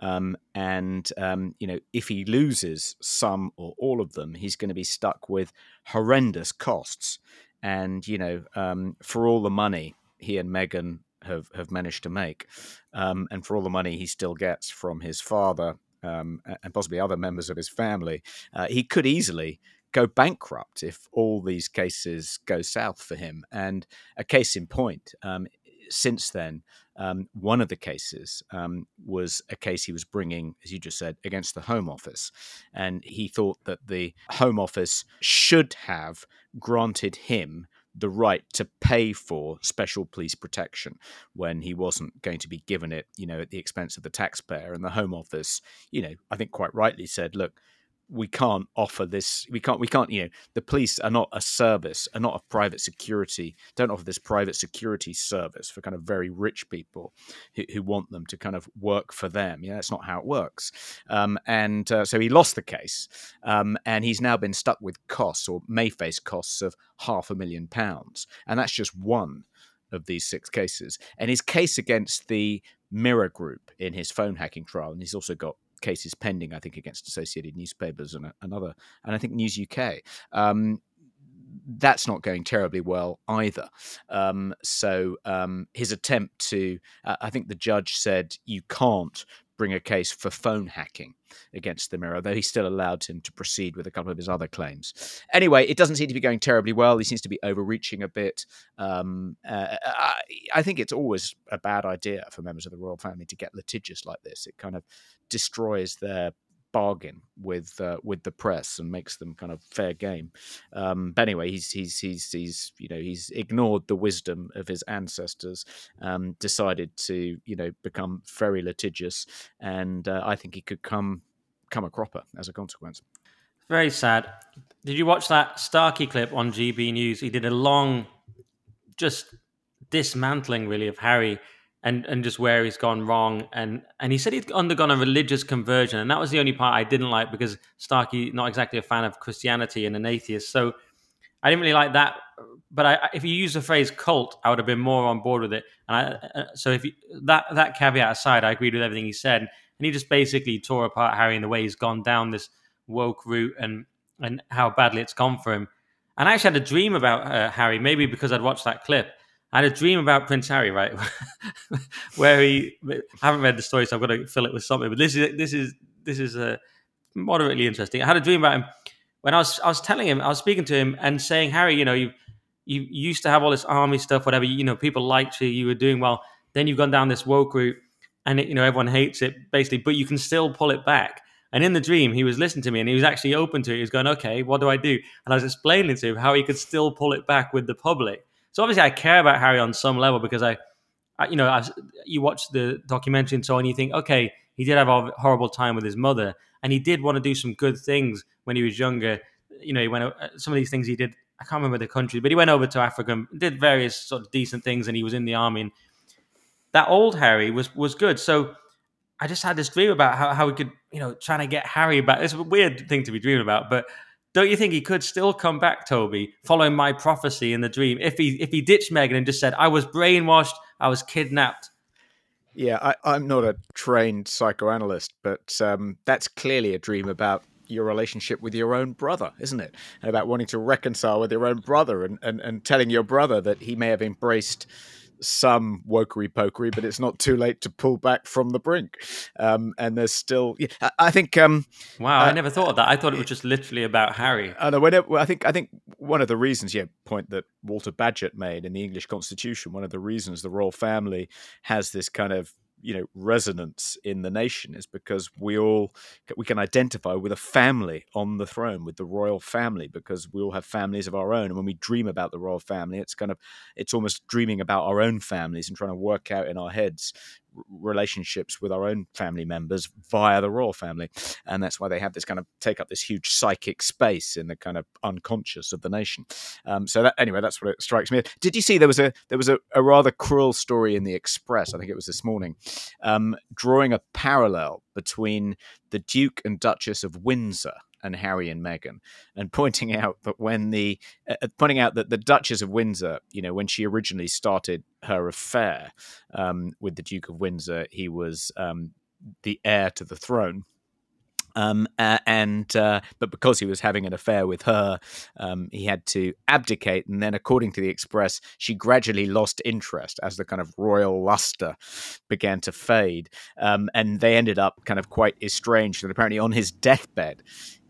Um, and, um, you know, if he loses some or all of them, he's going to be stuck with horrendous costs. And, you know, um, for all the money he and Meghan have, have managed to make, um, and for all the money he still gets from his father um, and possibly other members of his family, uh, he could easily go bankrupt if all these cases go south for him. And a case in point, um, since then, um, one of the cases um, was a case he was bringing, as you just said, against the Home Office. And he thought that the Home Office should have granted him the right to pay for special police protection when he wasn't going to be given it, you know, at the expense of the taxpayer. And the Home Office, you know, I think quite rightly said, look, we can't offer this we can't we can't you know the police are not a service are not a private security don't offer this private security service for kind of very rich people who, who want them to kind of work for them. Yeah that's not how it works. Um, and uh, so he lost the case um, and he's now been stuck with costs or may face costs of half a million pounds. And that's just one of these six cases. And his case against the mirror group in his phone hacking trial and he's also got cases pending, I think, against Associated Newspapers and another, and I think News UK. Um, that's not going terribly well either. Um, so um, his attempt to, uh, I think the judge said you can't bring a case for phone hacking against the mirror, though he still allowed him to proceed with a couple of his other claims. Anyway, it doesn't seem to be going terribly well. He seems to be overreaching a bit. Um, uh, I, I, think it's always a bad idea for members of the royal family to get litigious like this. It kind of destroys their bargain with uh, with the press and makes them kind of fair game. Um, but anyway, he's he's he's he's you know he's ignored the wisdom of his ancestors, um, decided to you know become very litigious, and uh, I think he could come come a cropper as a consequence. Very sad. Did you watch that Starkey clip on GB News? He did a long, just dismantling really of Harry and and just where he's gone wrong. And and he said he'd undergone a religious conversion, and that was the only part I didn't like because Starkey not exactly a fan of Christianity and an atheist, so I didn't really like that. But I, if you use the phrase cult, I would have been more on board with it. And I, uh, so if you, that that caveat aside, I agreed with everything he said, and he just basically tore apart Harry in the way he's gone down this woke route and and how badly it's gone for him. And I actually had a dream about uh, Harry, maybe because I'd watched that clip I had a dream about Prince Harry, right? Where he, I haven't read the story, so I've got to fill it with something. But this is this is this is a uh, moderately interesting. I had a dream about him when I was I was telling him, I was speaking to him and saying, Harry, you know, you you used to have all this army stuff, whatever. You know, people liked you, you were doing well. Then you've gone down this woke route, and it, you know everyone hates it basically, but you can still pull it back. And in the dream, he was listening to me and he was actually open to it. He was going, okay, what do I do? And I was explaining to him how he could still pull it back with the public. So obviously, I care about Harry on some level because I, I you know, I, you watch the documentary and so on, you think, okay, he did have a horrible time with his mother, and he did want to do some good things when he was younger. You know, he went uh, some of these things he did. I can't remember the country, but he went over to Africa and did various sort of decent things, and he was in the army. And that old Harry was was good. So I just had this dream about how, how we could, you know, trying to get Harry back. It's a weird thing to be dreaming about, but don't you think he could still come back, Toby, following my prophecy in the dream? If he if he ditched Meghan and just said, I was brainwashed, I was kidnapped. Yeah, I, am not a trained psychoanalyst, but um, that's clearly a dream about your relationship with your own brother, isn't it? And about wanting to reconcile with your own brother and, and, and telling your brother that he may have embraced some wokery pokery, but it's not too late to pull back from the brink. Um, and there's still, I, I think. Um, wow, uh, I never thought of that. I thought it was just literally about Harry. I know. Whenever, I think. I think one of the reasons, yeah, point that Walter Bagehot made in the English Constitution. One of the reasons the royal family has this kind of you know resonance in the nation is because we all we can identify with a family on the throne with the royal family because we all have families of our own. And when we dream about the royal family it's kind of it's almost dreaming about our own families and trying to work out in our heads relationships with our own family members via the royal family. And that's why they have this kind of take up this huge psychic space in the kind of unconscious of the nation. Um, so that anyway that's what it strikes me. Did you see there was a there was a, a rather cruel story in the express i think it was this morning um, drawing a parallel between the duke and duchess of windsor and Harry and Meghan, and pointing out that when the uh, uh, pointing out that the Duchess of Windsor, you know, when she originally started her affair um, with the Duke of Windsor, he was um, the heir to the throne. Um, uh, and uh, but because he was having an affair with her, um, he had to abdicate. And then, according to the Express, she gradually lost interest as the kind of royal luster began to fade, um, and they ended up kind of quite estranged. And apparently, on his deathbed,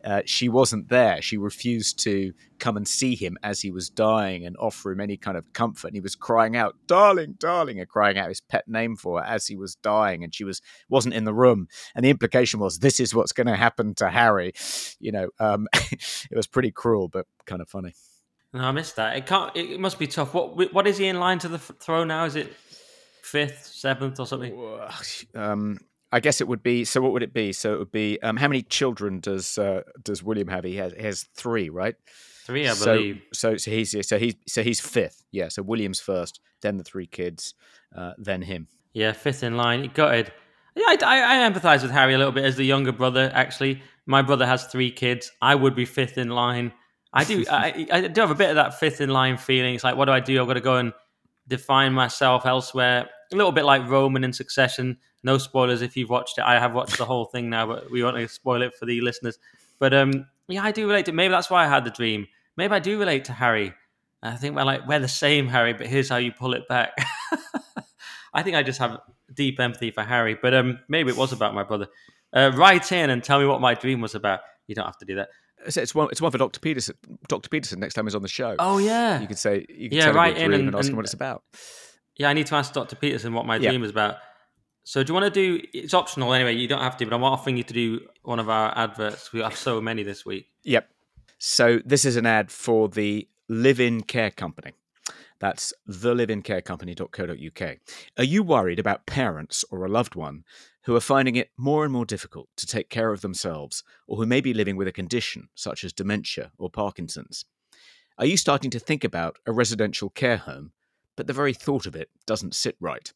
uh, she wasn't there. She refused to come and see him as he was dying and offer him any kind of comfort. And he was crying out, "Darling, darling," and crying out his pet name for her as he was dying, and she was wasn't in the room. And the implication was, "This is what's going to happen to Harry." You know, um, it was pretty cruel, but kind of funny. No, I missed that. It can't. It must be tough. What What is he in line to the throne now? Is it fifth, seventh, or something? Um, I guess it would be. So what would it be? So it would be. Um, how many children does uh, does William have? He has he has three, right? Three, I so, believe. So so he's so he's so he's fifth. Yeah. So William's first, then the three kids, uh, then him. Yeah, fifth in line. He gutted. Yeah, I, I, I empathise with Harry a little bit as the younger brother. Actually, my brother has three kids. I would be fifth in line. I do. I, I do have a bit of that fifth in line feeling. It's like, what do I do? I've got to go and define myself elsewhere. A little bit like Roman in Succession no spoilers if you've watched it. I have watched the whole thing now, but we won't spoil it for the listeners. But um, yeah, I do relate to. Maybe that's why I had the dream. Maybe I do relate to Harry. I think we're like we're the same, Harry, but here's how you pull it back. I think I just have deep empathy for Harry, but um, maybe it was about my brother. Uh, write in and tell me what my dream was about. You don't have to do that. It's one. It's one for Doctor Peterson. Doctor Peterson. Next time he's on the show. Oh yeah. You could say. You could yeah. Write in and, and ask him what it's about. Yeah, I need to ask Doctor Peterson what my dream is about. So do you want to do? It's optional anyway. You don't have to, but I'm offering you to do one of our adverts. We have so many this week. Yep. So this is an ad for the Live-In Care Company. That's theliveincarecompany.co.uk. Are you worried about parents or a loved one who are finding it more and more difficult to take care of themselves, or who may be living with a condition such as dementia or Parkinson's? Are you starting to think about a residential care home, but the very thought of it doesn't sit right?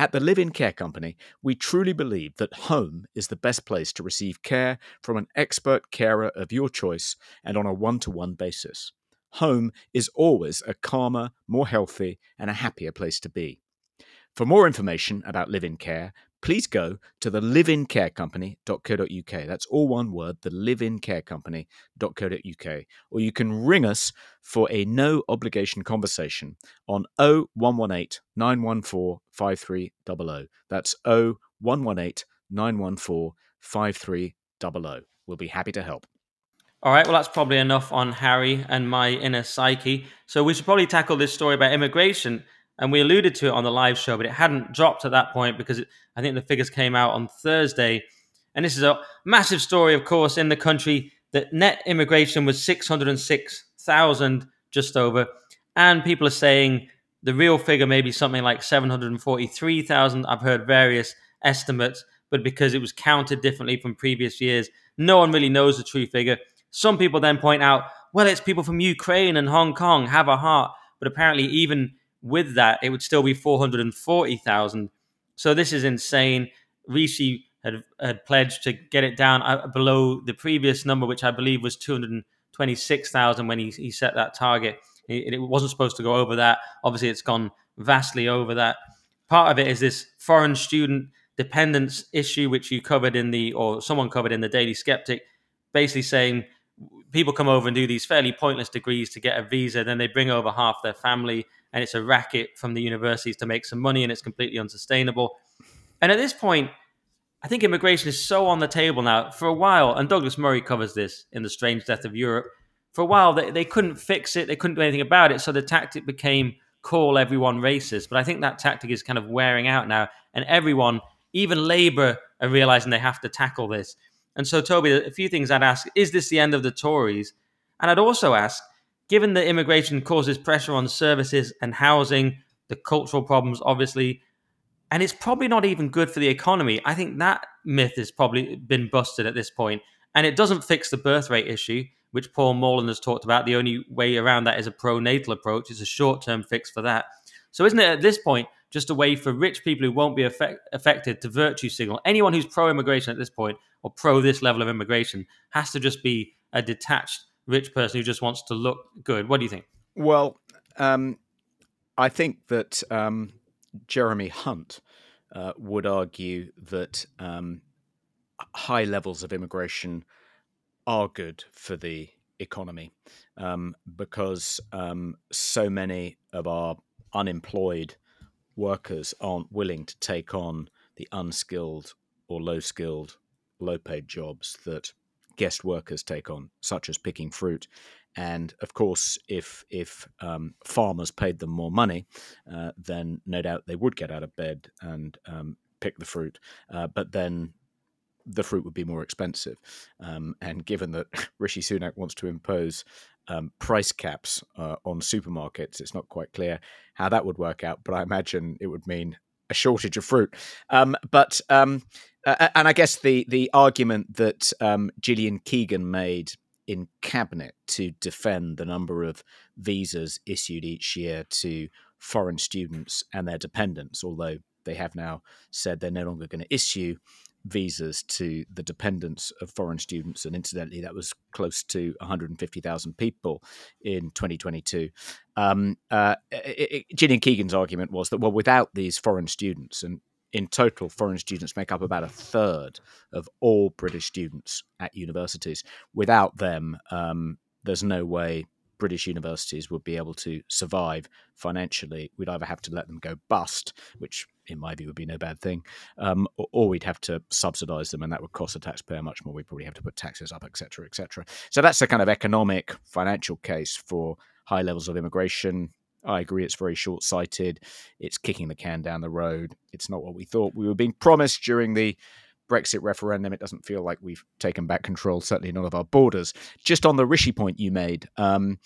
At the Live In Care Company, we truly believe that home is the best place to receive care from an expert carer of your choice and on a one to one basis. Home is always a calmer, more healthy, and a happier place to be. For more information about Live In Care, please go to the liveincarecompany.co.uk. That's all one word, the liveincarecompany.co.uk. Or you can ring us for a no obligation conversation on 0118 914 5300. That's 0118 914 5300. We'll be happy to help. All right, well, that's probably enough on Harry and my inner psyche. So we should probably tackle this story about immigration. And we alluded to it on the live show, but it hadn't dropped at that point because it, I think the figures came out on Thursday. And this is a massive story, of course, in the country that net immigration was 606,000 just over. And people are saying the real figure may be something like 743,000. I've heard various estimates, but because it was counted differently from previous years, no one really knows the true figure. Some people then point out, well, it's people from Ukraine and Hong Kong, have a heart. But apparently, even with that, it would still be 440,000. So this is insane. Rishi had, had pledged to get it down uh, below the previous number, which I believe was 226,000 when he, he set that target. It, it wasn't supposed to go over that. Obviously, it's gone vastly over that. Part of it is this foreign student dependence issue, which you covered in the, or someone covered in the Daily Sceptic, basically saying people come over and do these fairly pointless degrees to get a visa, then they bring over half their family, and it's a racket from the universities to make some money, and it's completely unsustainable. And at this point, I think immigration is so on the table now. For a while, and Douglas Murray covers this in The Strange Death of Europe, for a while they, they couldn't fix it, they couldn't do anything about it, so the tactic became call everyone racist. But I think that tactic is kind of wearing out now, and everyone, even Labour, are realizing they have to tackle this. And so, Toby, a few things I'd ask is this the end of the Tories? And I'd also ask, given that immigration causes pressure on services and housing, the cultural problems, obviously, and it's probably not even good for the economy. I think that myth has probably been busted at this point, and it doesn't fix the birth rate issue, which Paul Morland has talked about. The only way around that is a pro-natal approach. It's a short-term fix for that. So, isn't it at this point just a way for rich people who won't be affect- affected to virtue signal? Anyone who's pro-immigration at this point or pro this level of immigration has to just be a detached rich person who just wants to look good. What do you think? Well, um, I think that um, Jeremy Hunt uh, would argue that um, high levels of immigration are good for the economy um, because um, so many of our unemployed workers aren't willing to take on the unskilled or low skilled low paid jobs that guest workers take on, such as picking fruit. And of course, if if um, farmers paid them more money, uh, then no doubt they would get out of bed and um, pick the fruit. Uh, but then the fruit would be more expensive. Um, and given that Rishi Sunak wants to impose um, price caps uh, on supermarkets, it's not quite clear how that would work out. But I imagine it would mean a shortage of fruit. Um, but um, uh, and I guess the the argument that um, Gillian Keegan made in cabinet to defend the number of visas issued each year to foreign students and their dependents, although they have now said they're no longer going to issue visas to the dependents of foreign students. And incidentally, that was close to 150,000 people in 2022. Um, uh, it, it, Gillian Keegan's argument was that, well, without these foreign students, and in total, foreign students make up about a third of all British students at universities. Without them, um, there's no way British universities would be able to survive financially. We'd either have to let them go bust, which in my view would be no bad thing, um, or, or, we'd have to subsidise them, and that would cost the taxpayer much more. We'd probably have to put taxes up, etc., etc. So that's the kind of economic, financial case for high levels of immigration. I agree, it's very short sighted. It's kicking the can down the road. It's not what we thought we were being promised during the Brexit referendum. It doesn't feel like we've taken back control, certainly none of our borders. Just on the Rishi point you made, um,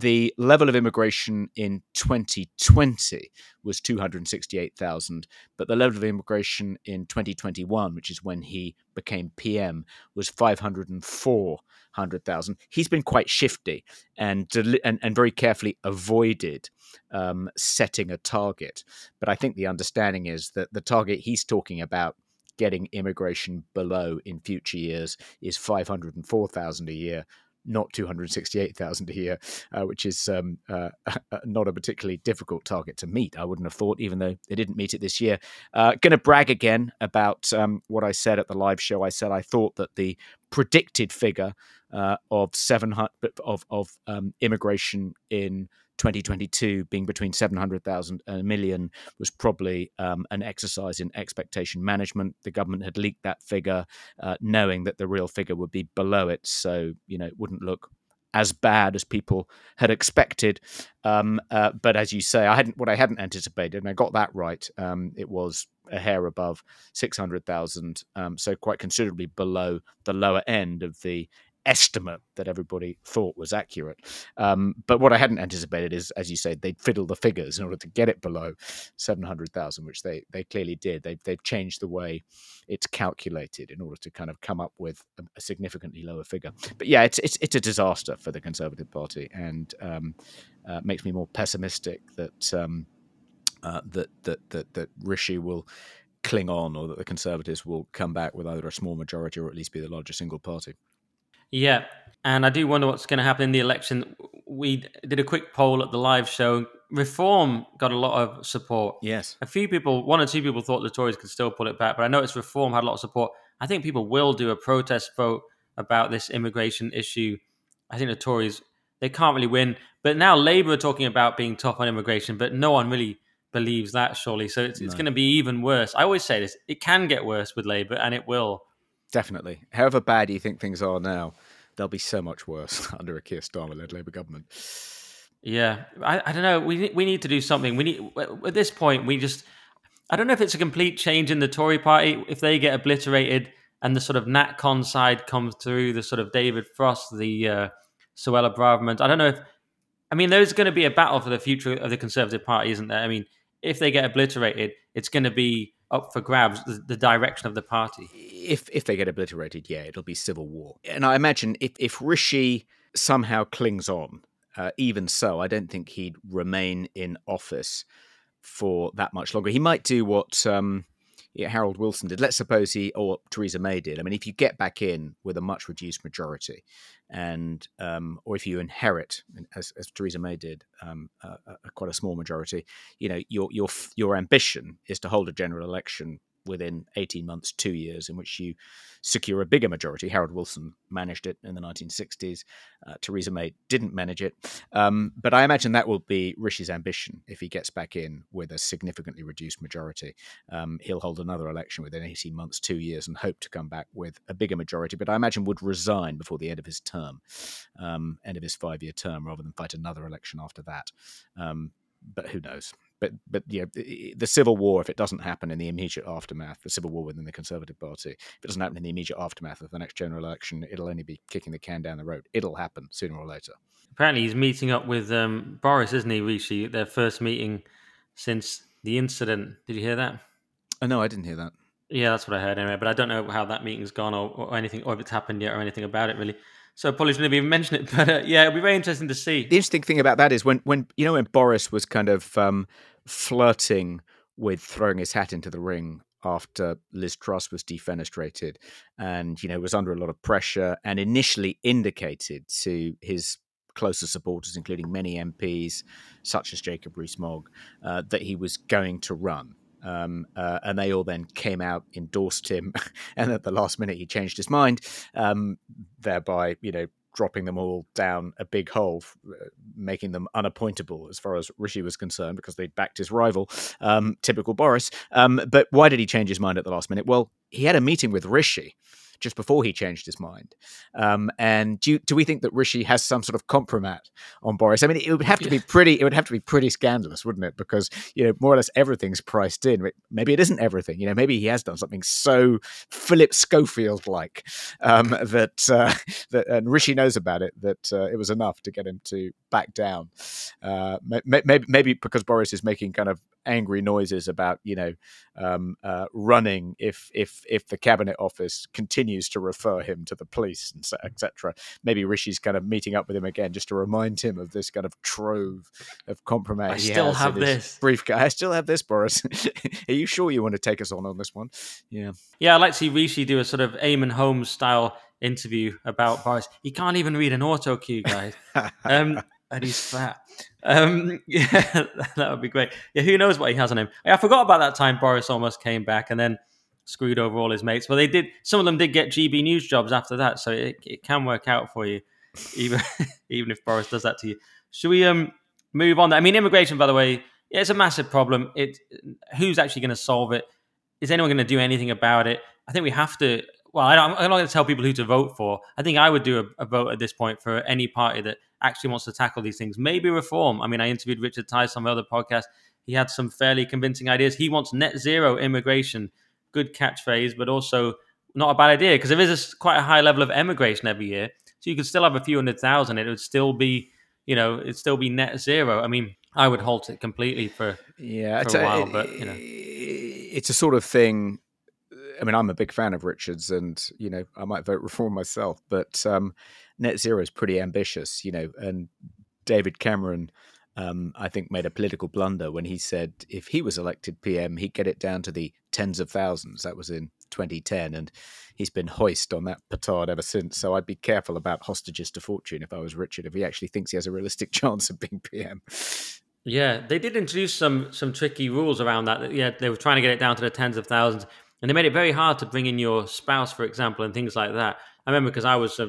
the level of immigration in 2020 was 268,000, but the level of immigration in 2021, which is when he became PM, was 504,000. He's been quite shifty and, and, and very carefully avoided um, setting a target. But I think the understanding is that the target he's talking about getting immigration below in future years is 504,000 a year, not 268,000 a year, uh, which is um, uh, not a particularly difficult target to meet. I wouldn't have thought, even though they didn't meet it this year. Uh, Going to brag again about um, what I said at the live show. I said I thought that the predicted figure uh, of 700 of of um, immigration in 2022 being between 700,000 and a million was probably um, an exercise in expectation management. The government had leaked that figure, uh, knowing that the real figure would be below it, so you know it wouldn't look as bad as people had expected. Um, uh, but as you say, I hadn't what I hadn't anticipated, and I got that right. Um, it was a hair above 600,000, um, so quite considerably below the lower end of the estimate that everybody thought was accurate. Um, but what I hadn't anticipated is, as you said, they'd fiddle the figures in order to get it below 700,000, which they, they clearly did. They've, they've changed the way it's calculated in order to kind of come up with a, a significantly lower figure. But yeah, it's, it's, it's a disaster for the Conservative Party and um, uh, makes me more pessimistic that, um, uh, that, that, that, that Rishi will cling on or that the Conservatives will come back with either a small majority or at least be the largest single party. Yeah, and I do wonder what's going to happen in the election. We did a quick poll at the live show. Reform got a lot of support. Yes. A few people, one or two people thought the Tories could still pull it back, but I noticed Reform had a lot of support. I think people will do a protest vote about this immigration issue. I think the Tories, they can't really win. But now Labour are talking about being tough on immigration, but no one really believes that, surely. So it's, no. it's going to be even worse. I always say this it can get worse with Labour, and it will. Definitely. However bad you think things are now, they'll be so much worse under a Keir Starmer-led Labour government. Yeah, I, I don't know. We we need to do something. We need at this point. We just I don't know if it's a complete change in the Tory party if they get obliterated and the sort of NatCon side comes through. The sort of David Frost, the uh, Suella Braverman. I don't know if I mean there's going to be a battle for the future of the Conservative Party, isn't there? I mean, if they get obliterated, it's going to be up for grabs the, the, direction of the party. If if they get obliterated, yeah, it'll be civil war. And I imagine if if Rishi somehow clings on, uh, even so, I don't think he'd remain in office for that much longer. He might do what um, Harold Wilson did. Let's suppose he or Theresa May did. I mean, if you get back in with a much reduced majority, and um, or if you inherit, as, as Theresa May did, um, a, a, quite a small majority, you know, your your your ambition is to hold a general election within 18 months, two years, in which you secure a bigger majority. Harold Wilson managed it in the 1960s. Uh, Theresa May didn't manage it. Um, but I imagine that will be Rishi's ambition if he gets back in with a significantly reduced majority. Um, he'll hold another election within 18 months, two years, and hope to come back with a bigger majority. But I imagine would resign before the end of his term, um, end of his five year term, rather than fight another election after that. Um, but who knows? But but yeah, the civil war, if it doesn't happen in the immediate aftermath, the civil war within the Conservative Party, if it doesn't happen in the immediate aftermath of the next general election, it'll only be kicking the can down the road. It'll happen sooner or later. Apparently, he's meeting up with um, Boris, isn't he, Rishi? Their first meeting since the incident. Did you hear that? Oh, no, I didn't hear that. Yeah, that's what I heard anyway. But I don't know how that meeting's gone or, or anything, or if it's happened yet, or anything about it really. So apologies never even mention it, but uh, yeah, it'll be very interesting to see. The interesting thing about that is when, when you know, when Boris was kind of um, flirting with throwing his hat into the ring after Liz Truss was defenestrated, and you know was under a lot of pressure, and initially indicated to his closer supporters, including many MPs such as Jacob Rees-Mogg, uh, that he was going to run. Um, uh, and they all then came out, endorsed him, and at the last minute he changed his mind, um, thereby, you know, dropping them all down a big hole, uh, making them unappointable as far as Rishi was concerned because they'd backed his rival, um, typical Boris. Um, but why did he change his mind at the last minute? Well, he had a meeting with Rishi just before he changed his mind. Um, and do, do we think that Rishi has some sort of compromat on Boris? I mean, it would have to be pretty. It would have to be pretty scandalous, wouldn't it? Because you know, more or less everything's priced in. Maybe it isn't everything. You know, maybe he has done something so Phillip Schofield like um, that uh, that and Rishi knows about it. That uh, it was enough to get him to back down. Uh, maybe, maybe because Boris is making kind of angry noises about you know um, uh, running if if if the cabinet office continues to refer him to the police and etc. Maybe Rishi's kind of meeting up with him again just to remind him of this kind of trove of compromise. I still have this briefcase. I still have this, Boris. Are you sure you want to take us on on this one? Yeah, yeah. I'd like to see Rishi do a sort of Eamonn Holmes style interview about Boris. He can't even read an auto cue, guys. um, and he's fat. Um, yeah, that would be great. Yeah, who knows what he has on him? I forgot about that time Boris almost came back and then screwed over all his mates. Well, they did. Some of them did get GB News jobs after that, so it, it can work out for you, even even if Boris does that to you. Should we um move on? I mean, immigration, by the way, yeah, it's a massive problem. It who's actually going to solve it? Is anyone going to do anything about it? I think we have to. Well, I am not going to tell people who to vote for. I think I would do a, a, vote at this point for any party that actually wants to tackle these things. Maybe reform. I mean, I interviewed Richard Tice on my other podcast. He had some fairly convincing ideas. He wants net zero immigration. Good catchphrase, but also not a bad idea because there is a, quite a high level of emigration every year. So you could still have a few hundred thousand. It would still be, you know, it'd still be net zero. I mean, I would halt it completely for yeah for a, while, it, but you know, it's a sort of thing. I mean, I'm a big fan of Richards, and you know, I might vote reform myself, but um, net zero is pretty ambitious, you know. And David Cameron, um, I think, made a political blunder when he said if he was elected PM, he'd get it down to the tens of thousands. That was in 2010, and he's been hoist on that petard ever since. So I'd be careful about hostages to fortune if I was Richard, if he actually thinks he has a realistic chance of being PM. Yeah, they did introduce some some tricky rules around that. Yeah, they were trying to get it down to the tens of thousands, and they made it very hard to bring in your spouse, for example, and things like that. I remember because I was uh,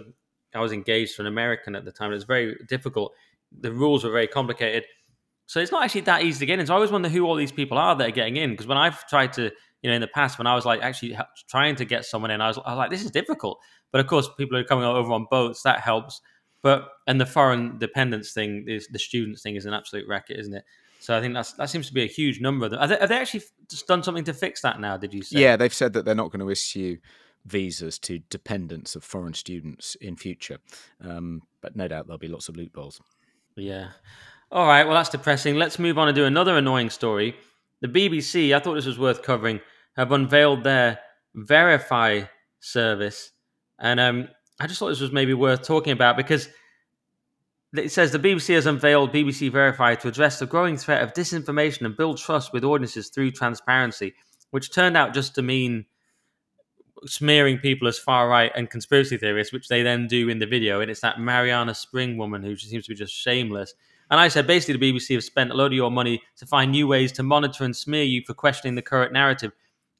I was engaged to an American at the time. It was very difficult. The rules were very complicated, so it's not actually that easy to get in. So I always wonder who all these people are that are getting in. Because when I've tried to, you know, in the past, when I was like actually trying to get someone in, I was, I was like, this is difficult. But of course, people are coming over on boats. That helps. But and the foreign dependence thing is the students thing is an absolute racket, isn't it? So I think that's that seems to be a huge number. Have they, have they actually just done something to fix that now? Did you say? Yeah, they've said that they're not going to issue visas to dependents of foreign students in future. Um, but no doubt there'll be lots of loopholes. Yeah. All right. Well, that's depressing. Let's move on and do another annoying story. The BBC, I thought this was worth covering, have unveiled their Verify service, and um, I just thought this was maybe worth talking about because it says the BBC has unveiled BBC Verify to address the growing threat of disinformation and build trust with audiences through transparency, which turned out just to mean smearing people as far right and conspiracy theorists, which they then do in the video. And it's that Marianna Spring woman who seems to be just shameless. And I said, basically, the BBC have spent a load of your money to find new ways to monitor and smear you for questioning the current narrative.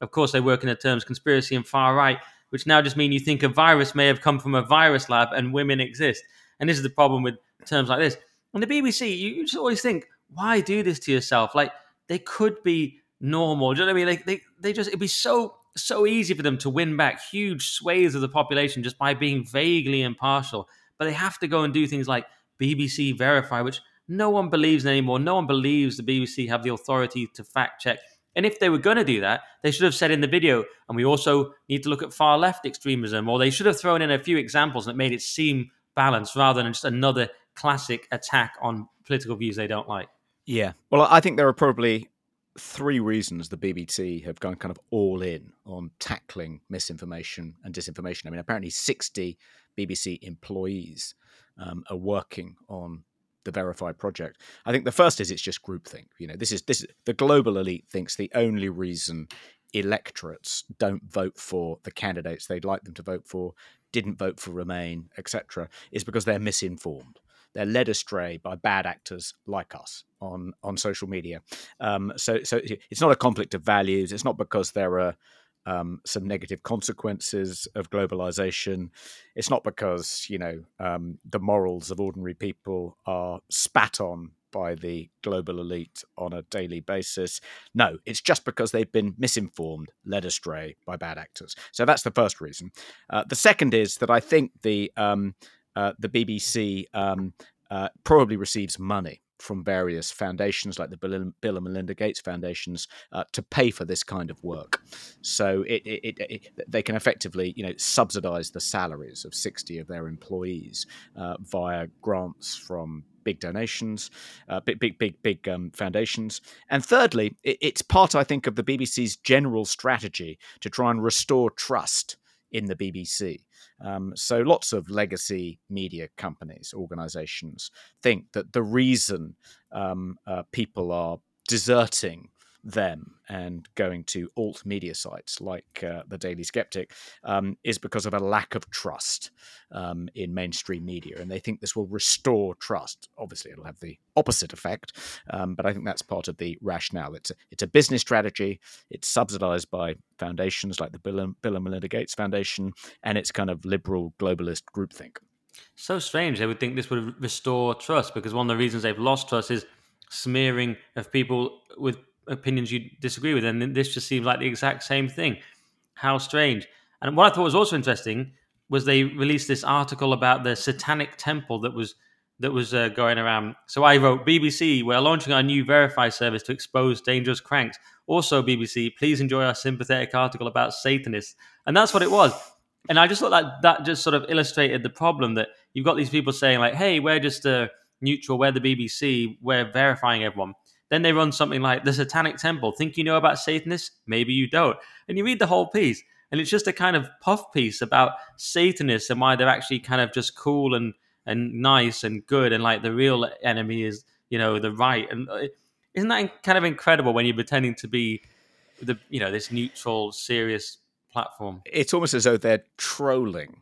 Of course, they work in the terms conspiracy and far right, which now just mean you think a virus may have come from a virus lab and women exist. And this is the problem with terms like this. And the BBC, you, you just always think, why do this to yourself? Like, they could be normal. Do you know what I mean? Like, they, they just, it'd be so so easy for them to win back huge swathes of the population just by being vaguely impartial. But they have to go and do things like BBC Verify, which no one believes anymore. No one believes the BBC have the authority to fact check. And if they were going to do that, they should have said in the video, and we also need to look at far left extremism, or they should have thrown in a few examples that made it seem balanced rather than just another classic attack on political views they don't like. Yeah. Well, I think there are probably three reasons the BBC have gone kind of all in on tackling misinformation and disinformation. I mean, apparently 60 BBC employees um, are working on the Verify project. I think the first is it's just groupthink. You know, this is this is, the global elite thinks the only reason electorates don't vote for the candidates they'd like them to vote for, didn't vote for Remain, etc., is because they're misinformed they're led astray by bad actors like us on on social media. Um, so so it's not a conflict of values. It's not because there are um, some negative consequences of globalization. It's not because you know um, the morals of ordinary people are spat on by the global elite on a daily basis. No, it's just because they've been misinformed, led astray by bad actors. So that's the first reason. Uh, the second is that I think the um, uh, the BBC um, uh, probably receives money from various foundations like the Bill and Melinda Gates foundations uh, to pay for this kind of work. So it, it, it, they can effectively, you know, subsidize the salaries of 60 of their employees uh, via grants from big donations, uh, big, big, big, big um, foundations. And thirdly, it's part, I think, of the BBC's general strategy to try and restore trust in the BBC. Um, so lots of legacy media companies, organizations think that the reason um, uh, people are deserting them and going to alt media sites like uh, the Daily Sceptic um, is because of a lack of trust um, in mainstream media, and they think this will restore trust. Obviously, it'll have the opposite effect, um, but I think that's part of the rationale. It's a, it's a business strategy. It's subsidized by foundations like the Bill and, Bill and Melinda Gates Foundation, and it's kind of liberal globalist groupthink. So strange. They would think this would restore trust because one of the reasons they've lost trust is smearing of people with opinions you disagree with, and this just seems like the exact same thing. How strange! And what I thought was also interesting was they released this article about the Satanic Temple that was that was uh, going around. So I wrote BBC, we're launching our new Verify service to expose dangerous cranks. Also, BBC, please enjoy our sympathetic article about Satanists, and that's what it was. And I just thought that that just sort of illustrated the problem that you've got these people saying like, "Hey, we're just uh, neutral, we're the BBC, we're verifying everyone." Then they run something like the Satanic Temple. Think you know about Satanists? Maybe you don't. And you read the whole piece, and it's just a kind of puff piece about Satanists and why they're actually kind of just cool and and nice and good, and like the real enemy is you know the right. And uh, isn't that kind of incredible when you're pretending to be the you know this neutral, serious platform? It's almost as though they're trolling,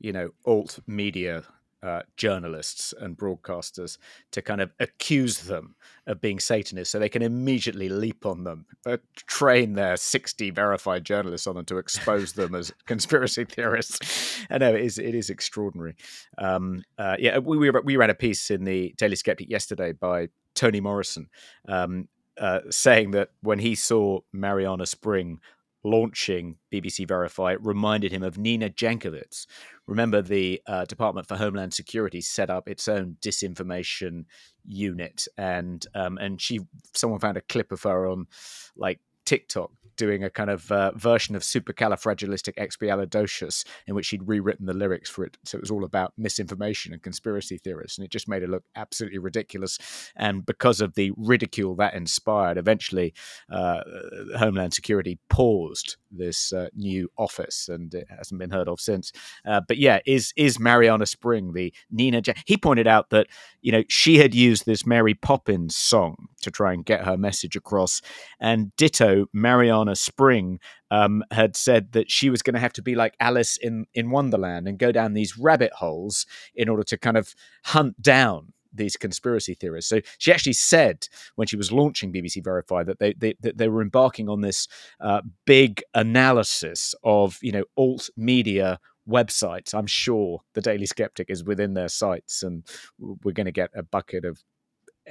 you know, alt media uh, journalists and broadcasters to kind of accuse them of being Satanists so they can immediately leap on them, uh, train their 60 verified journalists on them to expose them as conspiracy theorists. I know it is, it is extraordinary. Um, uh, yeah, we, we, we ran a piece in the Daily Sceptic yesterday by Tony Morrison. Um, uh, saying that when he saw Marianna Spring launching BBC Verify reminded him of Nina Jankowicz. Remember, the uh, Department for Homeland Security set up its own disinformation unit, and um, and she someone found a clip of her on like TikTok doing a kind of uh, version of Supercalifragilisticexpialidocious in which he'd rewritten the lyrics for it. So it was all about misinformation and conspiracy theorists, and it just made it look absolutely ridiculous. And because of the ridicule that inspired, eventually uh, Homeland Security paused this uh, new office, and it hasn't been heard of since. Uh, but yeah, is is Marianna Spring the Nina? He pointed out that you know she had used this Mary Poppins song to try and get her message across, and ditto Marianna Spring um, had said that she was going to have to be like Alice in in Wonderland and go down these rabbit holes in order to kind of hunt down these conspiracy theorists. So she actually said when she was launching BBC Verify that they they, that they were embarking on this uh, big analysis of you know alt media websites. I'm sure the Daily Sceptic is within their sites, and we're going to get a bucket of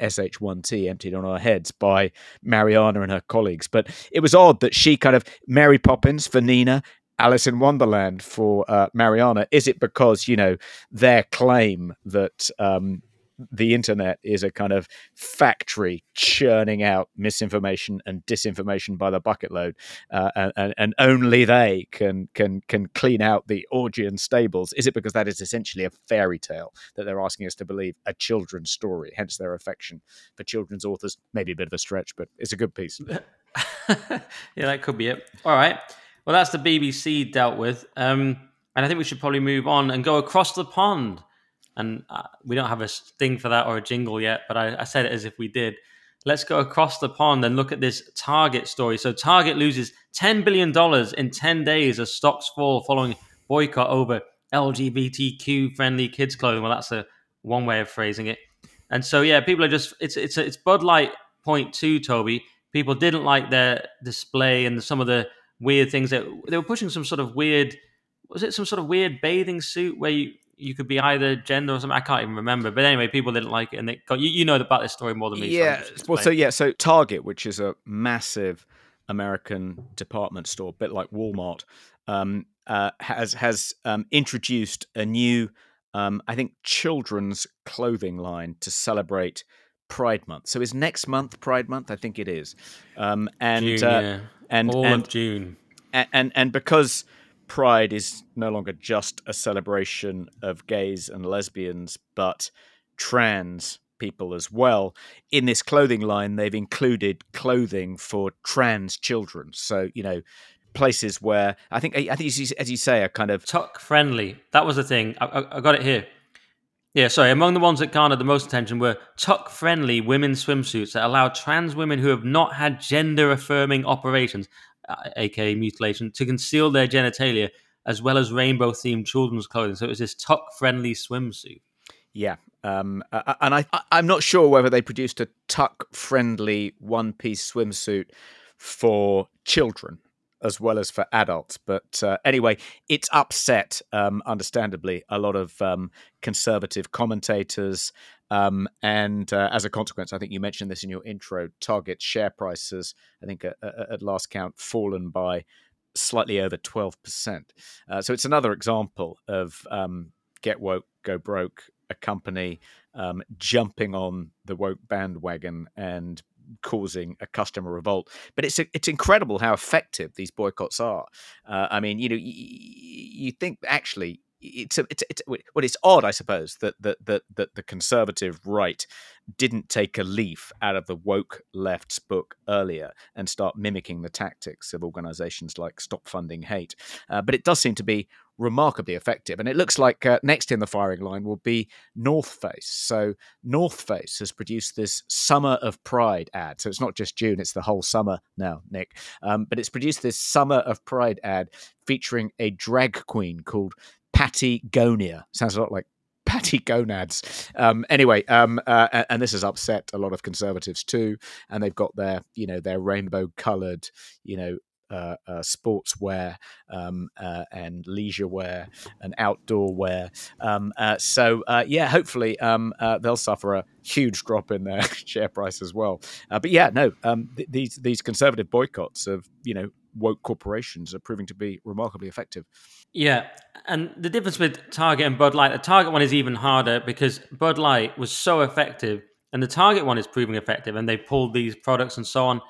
SH1T emptied on our heads by Marianna and her colleagues. But it was odd that she kind of Mary Poppins for Nina Alice in Wonderland for uh, Marianna? Is it because you know their claim that um, the internet is a kind of factory churning out misinformation and disinformation by the bucket load, uh, and, and only they can can can clean out the Augean stables. Is it because that is essentially a fairy tale that they're asking us to believe, a children's story? Hence their affection for children's authors. Maybe a bit of a stretch, but it's a good piece. yeah, that could be it. All right. Well, that's the BBC dealt with. Um, and I think we should probably move on and go across the pond and uh, we don't have a thing for that or a jingle yet, but I, I, said it as if we did. Let's go across the pond and look at this Target story. So, Target loses $10 billion in 10 days as stocks fall following boycott over LGBTQ friendly kids clothing. Well, that's a one way of phrasing it. And so, yeah, people are just, it's, it's, it's Bud Light point two, Toby. People didn't like their display and some of the weird things that they were pushing some sort of weird, was it some sort of weird bathing suit where you, you could be either gender or something. I can't even remember. But anyway, people didn't like it, and they got you. You know about this story more than me. Yeah. So well, so yeah. So Target, which is a massive American department store, a bit like Walmart, um, uh, has has um, introduced a new, um, I think, children's clothing line to celebrate Pride Month. So is next month Pride Month? I think it is. Um, and June, uh, yeah. and all and, of June. And, and and because Pride is no longer just a celebration of gays and lesbians, but trans people as well. In this clothing line, they've included clothing for trans children. So, you know, places where I think, I think as you say, are kind of tuck friendly. That was the thing. I, I got it here. Yeah, sorry. Among the ones that garnered the most attention were tuck friendly women's swimsuits that allow trans women who have not had gender affirming operations, aka mutilation, to conceal their genitalia, as well as rainbow themed children's clothing. So it was this tuck friendly swimsuit. Yeah. Um, uh, and I, I'm not sure whether they produced a tuck friendly one piece swimsuit for children as well as for adults. But uh, anyway, it's upset, um, understandably, a lot of um, conservative commentators. Um, and uh, as a consequence, I think you mentioned this in your intro Target share prices, I think at, at last count, fallen by slightly over 12%. Uh, so it's another example of um, get woke, go broke, a company um, jumping on the woke bandwagon and causing a customer revolt. But it's it's incredible how effective these boycotts are. Uh, I mean, you know, you think actually it's a, it's it's well, it's odd, I suppose, that that that that the conservative right didn't take a leaf out of the woke left's book earlier and start mimicking the tactics of organizations like Stop Funding Hate. Uh, but it does seem to be remarkably effective. And it looks like uh, next in the firing line will be North Face. So North Face has produced this Summer of Pride ad. So it's not just June, it's the whole summer now, Nick. Um, but it's produced this Summer of Pride ad featuring a drag queen called Pattie Gonia. Sounds a lot like patty gonads. Um, anyway, um, uh, and this has upset a lot of conservatives too. And they've got their, you know, their rainbow coloured, you know, uh, uh, sportswear um, uh, and leisure wear and outdoor wear. Um, uh, so uh, yeah, hopefully um, uh, they'll suffer a huge drop in their share price as well. but yeah, no, um, th- these these conservative boycotts of you know woke corporations are proving to be remarkably effective. Yeah, and the difference with Target and Bud Light, the Target one is even harder because Bud Light was so effective, and the Target one is proving effective, and they pulled these products and so on,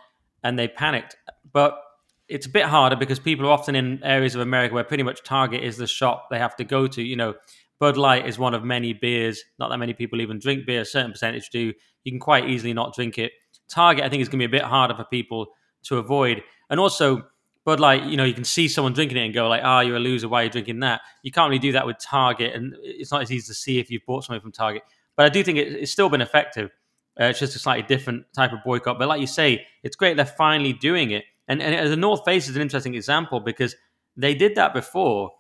and they panicked. But it's a bit harder because people are often in areas of America where pretty much Target is the shop they have to go to. You know, Bud Light is one of many beers. Not that many people even drink beer. A certain percentage do. You can quite easily not drink it. Target, I think, is going to be a bit harder for people to avoid. And also, Bud Light, you know, you can see someone drinking it and go like, "Ah, oh, you're a loser. Why are you drinking that?" You can't really do that with Target, and it's not as easy to see if you've bought something from Target. But I do think it, it's still been effective. Uh, it's just a slightly different type of boycott. But like you say, it's great they're finally doing it. And and the North Face is an interesting example because they did that before.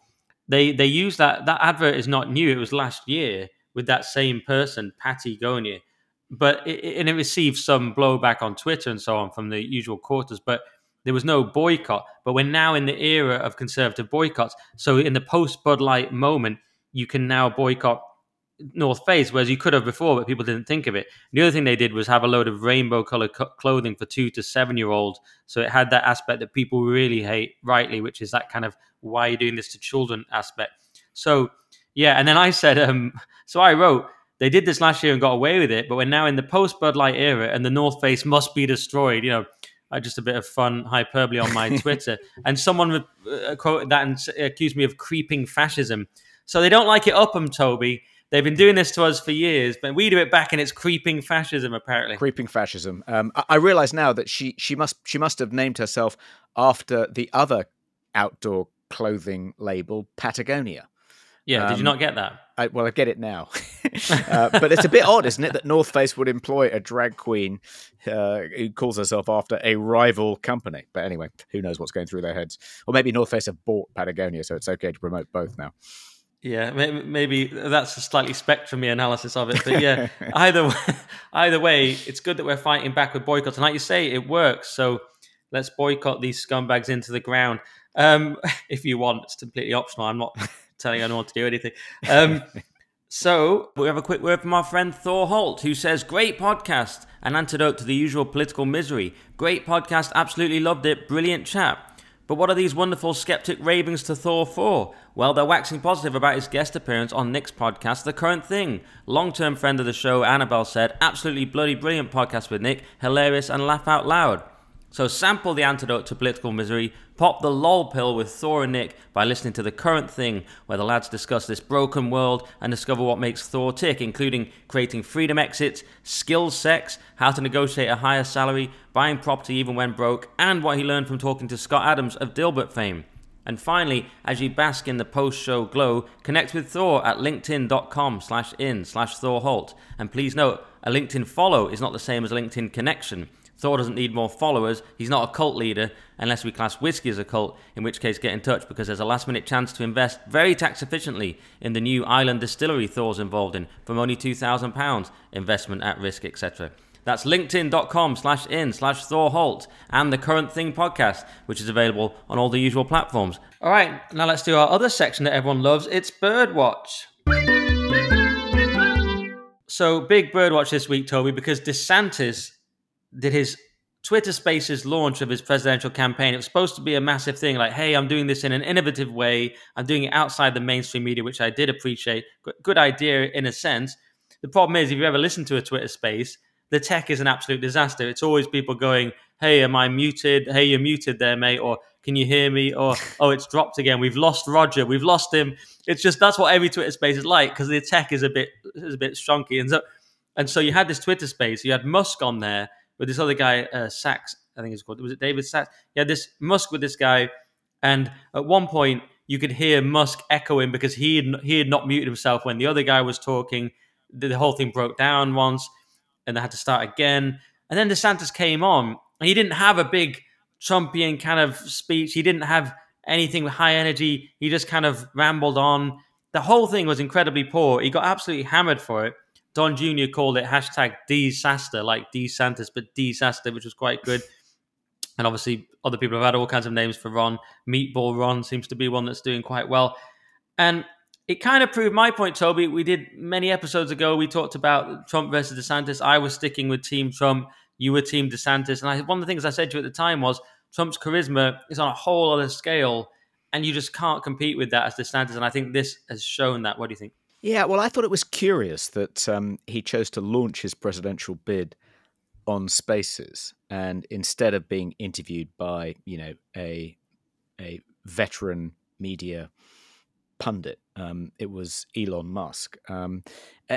They they used that that advert is not new. It was last year with that same person, Pattie Gonia. But it, and it received some blowback on Twitter and so on from the usual quarters. But there was no boycott, but we're now in the era of conservative boycotts. So in the post Bud Light moment, you can now boycott North Face, whereas you could have before, but people didn't think of it. The other thing they did was have a load of rainbow colored co- clothing for two to seven year olds. So it had that aspect that people really hate, rightly, which is that kind of why are you're doing this to children aspect. So yeah, and then I said, um, so I wrote, they did this last year and got away with it, but we're now in the post Bud Light era, and the North Face must be destroyed. You know, just a bit of fun hyperbole on my Twitter. and someone uh, quoted that and accused me of creeping fascism. So they don't like it up them, Toby. They've been doing this to us for years, but we do it back, and it's creeping fascism. Apparently, creeping fascism. Um, I, I realize now that she she must she must have named herself after the other outdoor clothing label, Patagonia. Yeah, um, did you um, not get that? I, well, I get it now. uh, but it's a bit odd, isn't it, that North Face would employ a drag queen uh, who calls herself after a rival company. But anyway, who knows what's going through their heads? Or maybe North Face have bought Patagonia, so it's okay to promote both now. Yeah, maybe, that's a slightly spectrumy analysis of it, but yeah, either way, either way, it's good that we're fighting back with boycotts, and like you say, it works. So let's boycott these scumbags into the ground. Um, if you want, it's completely optional. I'm not telling anyone to do anything. Um, so we have a quick word from our friend Thor Holt, who says, "Great podcast, an antidote to the usual political misery. Great podcast, absolutely loved it. Brilliant chat." But what are these wonderful skeptic ravings to Thor for? Well, they're waxing positive about his guest appearance on Nick's podcast, The Current Thing. Long term friend of the show, Annabelle said, Absolutely bloody brilliant podcast with Nick, hilarious and laugh out loud. So sample the antidote to political misery, pop the lol pill with Thor and Nick by listening to The Current Thing, where the lads discuss this broken world and discover what makes Thor tick, including creating freedom exits, skills sex, how to negotiate a higher salary, buying property even when broke, and what he learned from talking to Scott Adams of Dilbert fame. And finally, as you bask in the post-show glow, connect with Thor at linkedin.com slash in slash Thor Holt. And please note, a LinkedIn follow is not the same as a LinkedIn connection. Thor doesn't need more followers. He's not a cult leader unless we class whiskey as a cult, in which case get in touch because there's a last minute chance to invest very tax efficiently in the new island distillery Thor's involved in from only £2,000, investment at risk, etc. That's linkedin.com slash in slash Thor Holt and the Current Thing podcast, which is available on all the usual platforms. All right, now let's do our other section that everyone loves. It's Birdwatch. So big Birdwatch this week, Toby, because DeSantis did his Twitter Spaces launch of his presidential campaign. It was supposed to be a massive thing, like, hey, I'm doing this in an innovative way. I'm doing it outside the mainstream media, which I did appreciate. Good idea in a sense. The problem is, if you ever listen to a Twitter Space, the tech is an absolute disaster. It's always people going, "Hey, am I muted? Hey, you're muted there, mate," or "Can you hear me?" or "Oh, it's dropped again. We've lost Roger. We've lost him." It's just that's what every Twitter space is like because the tech is a bit is a bit shonky. and so and so you had this Twitter space. You had Musk on there with this other guy, uh, Sacks. I think it's called. Was it David Sacks? Yeah, this Musk with this guy, and at one point you could hear Musk echoing because he had, he had not muted himself when the other guy was talking. The, the whole thing broke down once and they had to start again. And then DeSantis came on, he didn't have a big Trumpian kind of speech. He didn't have anything with high energy. He just kind of rambled on. The whole thing was incredibly poor. He got absolutely hammered for it. Don Jr. called it hashtag disaster, like DeSantis, but disaster, which was quite good. And obviously, other people have had all kinds of names for Ron. Meatball Ron seems to be one that's doing quite well. And it kind of proved my point, Toby. We did many episodes ago. We talked about Trump versus DeSantis. I was sticking with Team Trump. You were Team DeSantis. And I, one of the things I said to you at the time was Trump's charisma is on a whole other scale, and you just can't compete with that as DeSantis. And I think this has shown that. What do you think? Yeah, well, I thought it was curious that um, he chose to launch his presidential bid on Spaces, and instead of being interviewed by, you know, a a veteran media pundit. Um, it was Elon Musk. Um,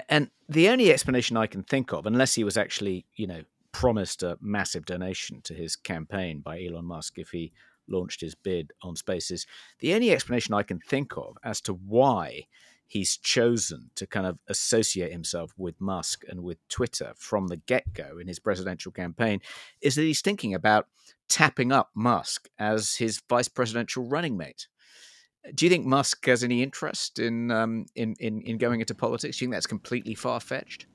and the only explanation I can think of, unless he was actually, you know, promised a massive donation to his campaign by Elon Musk if he launched his bid on Spaces, the only explanation I can think of as to why he's chosen to kind of associate himself with Musk and with Twitter from the get go in his presidential campaign is that he's thinking about tapping up Musk as his vice presidential running mate. Do you think Musk has any interest in um, in, in in going into politics? Do you think that's completely far fetched?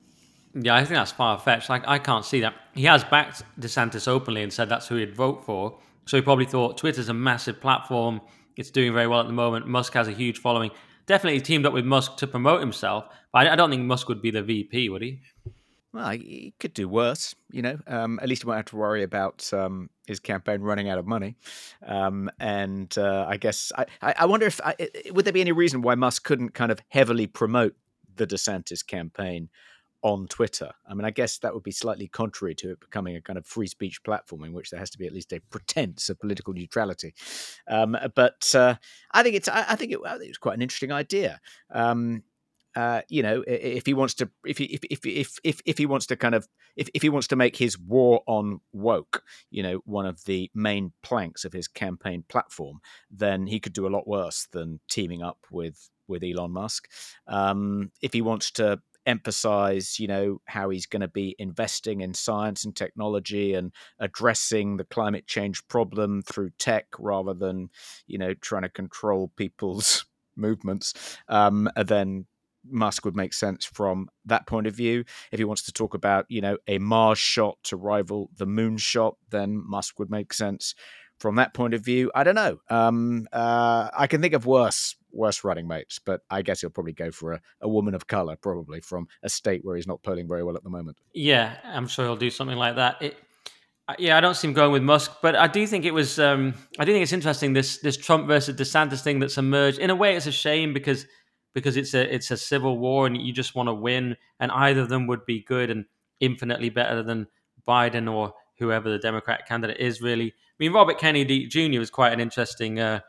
Yeah, I think that's far fetched. Like I can't see that. He has backed DeSantis openly and said that's who he'd vote for. So he probably thought Twitter's a massive platform. It's doing very well at the moment. Musk has a huge following. Definitely teamed up with Musk to promote himself. But I don't think Musk would be the VP, would he? Well, he could do worse, you know. Um, at least he won't have to worry about um, his campaign running out of money. Um, and uh, I guess I, I wonder if I, would there be any reason why Musk couldn't kind of heavily promote the DeSantis campaign on Twitter. I mean, I guess that would be slightly contrary to it becoming a kind of free speech platform in which there has to be at least a pretense of political neutrality. Um, but uh, I think it's I, think it, I think it's quite an interesting idea. Um, uh, you know, if he wants to, if he, if, if, if, if, if he wants to kind of, if, if he wants to make his war on woke, you know, one of the main planks of his campaign platform, then he could do a lot worse than teaming up with, with Elon Musk. Um, if he wants to emphasize, you know, how he's going to be investing in science and technology and addressing the climate change problem through tech rather than, you know, trying to control people's movements, um, then Musk would make sense from that point of view. If he wants to talk about, you know, a Mars shot to rival the moon shot, then Musk would make sense from that point of view. I don't know. Um, uh, I can think of worse worse running mates, but I guess he'll probably go for a, a woman of color, probably from a state where he's not polling very well at the moment. Yeah, I'm sure he'll do something like that. It, yeah, I don't see him going with Musk, but I do think it was. Um, I do think it's interesting this this Trump versus DeSantis thing that's emerged. In a way, it's a shame because because it's a it's a civil war and you just want to win, and either of them would be good and infinitely better than Biden or whoever the Democrat candidate is. Really, I mean, Robert Kennedy Jr. is quite an interesting uh,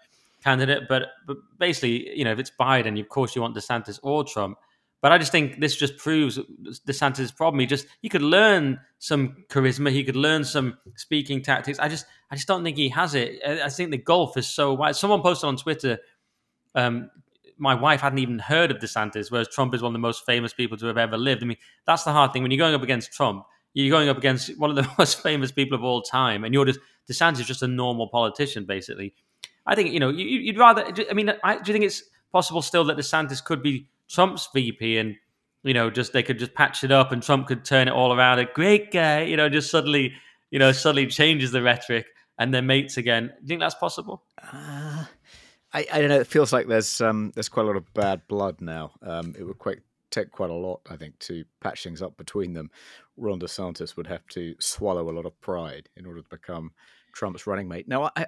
candidate, but but basically, you know, if it's Biden, of course you want DeSantis or Trump. But I just think this just proves DeSantis' problem. He just he could learn some charisma, he could learn some speaking tactics. I just I just don't think he has it. I think the gulf is so wide. Someone posted on Twitter. Um, my wife hadn't even heard of DeSantis, whereas Trump is one of the most famous people to have ever lived. I mean, that's the hard thing when you're going up against Trump. You're going up against one of the most famous people of all time, and you're just DeSantis is just a normal politician, basically. I think you know you, would rather. I mean, I, do you think it's possible still that DeSantis could be Trump's VP and you know just they could just patch it up and Trump could turn it all around? A great guy, you know, just suddenly you know suddenly changes the rhetoric and they're mates again. Do you think that's possible? Uh, I, I don't know. It feels like there's um, there's quite a lot of bad blood now. Um, it would quite take quite a lot, I think, to patch things up between them. Ron DeSantis would have to swallow a lot of pride in order to become Trump's running mate. Now, I,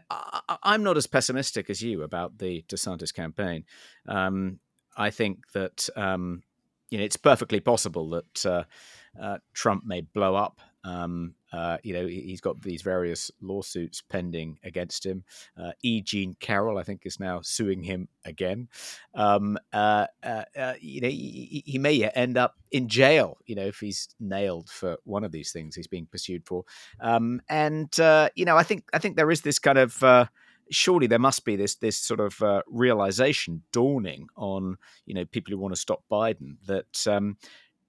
am not as pessimistic as you about the DeSantis campaign. Um, I think that um, you know it's perfectly possible that uh, uh, Trump may blow up um, uh, you know, he's got these various lawsuits pending against him. Uh, e. Jean Carroll, I think, is now suing him again. Um, uh, uh, uh you know, he, he, may end up in jail. You know, if he's nailed for one of these things he's being pursued for. Um, and uh, you know, I think I think there is this kind of surely there must be this this sort of uh, realization dawning on you know people who want to stop Biden that um,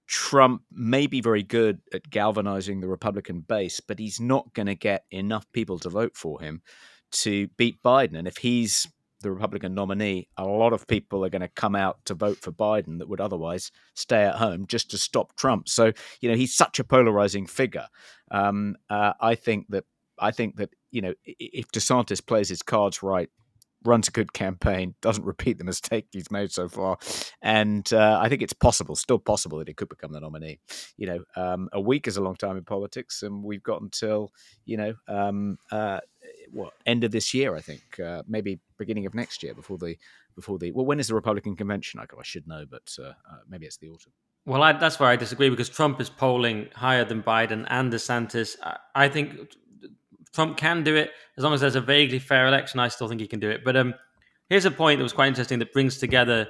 Trump may be very good at galvanizing the Republican base, but he's not going to get enough people to vote for him to beat Biden. And if he's the Republican nominee, a lot of people are going to come out to vote for Biden that would otherwise stay at home just to stop Trump. So, you know, he's such a polarizing figure. Um, uh, I think that I think that you know if DeSantis plays his cards right runs a good campaign, doesn't repeat the mistake he's made so far, and uh, I think it's possible, still possible, that he could become the nominee. You know, um, a week is a long time in politics, and we've got until you know um, uh, what end of this year, I think, uh, maybe beginning of next year before the before the well, when is the Republican convention? I, I should know, but uh, uh, maybe it's the autumn. Well, I, that's where I disagree because Trump is polling higher than Biden and DeSantis. I, I think Trump can do it as long as there's a vaguely fair election. I still think he can do it. But um, here's a point that was quite interesting that brings together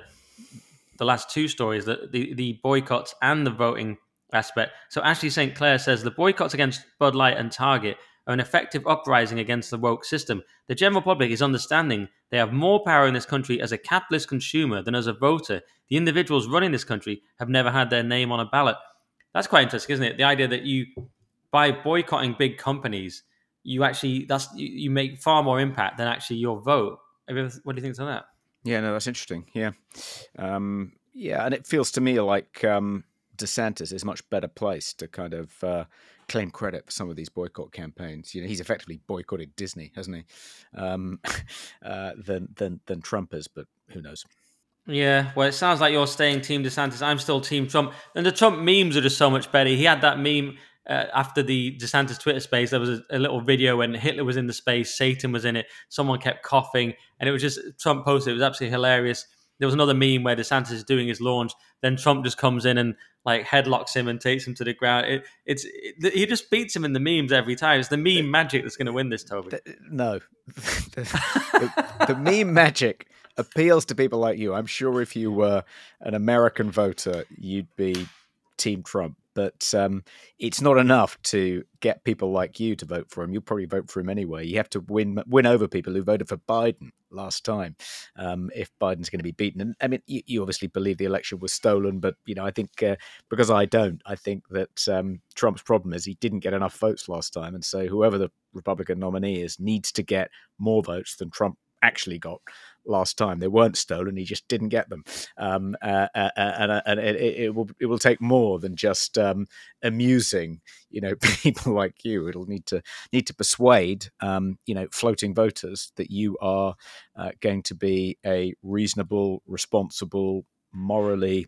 the last two stories: the the, the boycotts and the voting aspect. So Ashley St. Clair says the boycotts against Bud Light and Target are an effective uprising against the woke system. The general public is understanding they have more power in this country as a capitalist consumer than as a voter. The individuals running this country have never had their name on a ballot. That's quite interesting, isn't it? The idea that you, by boycotting big companies, you actually that's you, make far more impact than actually your vote. What do you think on that? Yeah, no, that's interesting. Yeah, um, yeah, and it feels to me like um, DeSantis is much better placed to kind of uh, claim credit for some of these boycott campaigns. You know, he's effectively boycotted Disney, hasn't he? Um, uh, than than than Trump is, but who knows? Yeah, well, it sounds like you're staying Team DeSantis. I'm still Team Trump, and the Trump memes are just so much better. He had that meme uh, after the DeSantis Twitter space, there was a, a, little video when Hitler was in the space, Satan was in it, someone kept coughing, and it was just Trump posted. It was absolutely hilarious. There was another meme where DeSantis is doing his launch, then Trump just comes in and like headlocks him and takes him to the ground. It, it's it, he just beats him in the memes every time. It's the meme magic that's going to win this, Toby. The, no, the, the meme magic appeals to people like you. I'm sure if you were an American voter, you'd be Team Trump but um, it's not enough to get people like you to vote for him. You'll probably vote for him anyway. You have to win win over people who voted for Biden last time um, if Biden's going to be beaten. And I mean, you, you, obviously believe the election was stolen, but you know, I think uh, because I don't, I think that um, Trump's problem is he didn't get enough votes last time, and so whoever the Republican nominee is needs to get more votes than Trump actually got last time. They weren't stolen; he just didn't get them. Um, uh, uh, uh and, uh, and it, it, will it will take more than just um, amusing, you know, people like you. It'll need to need to persuade, um, you know, floating voters that you are uh, going to be a reasonable, responsible, morally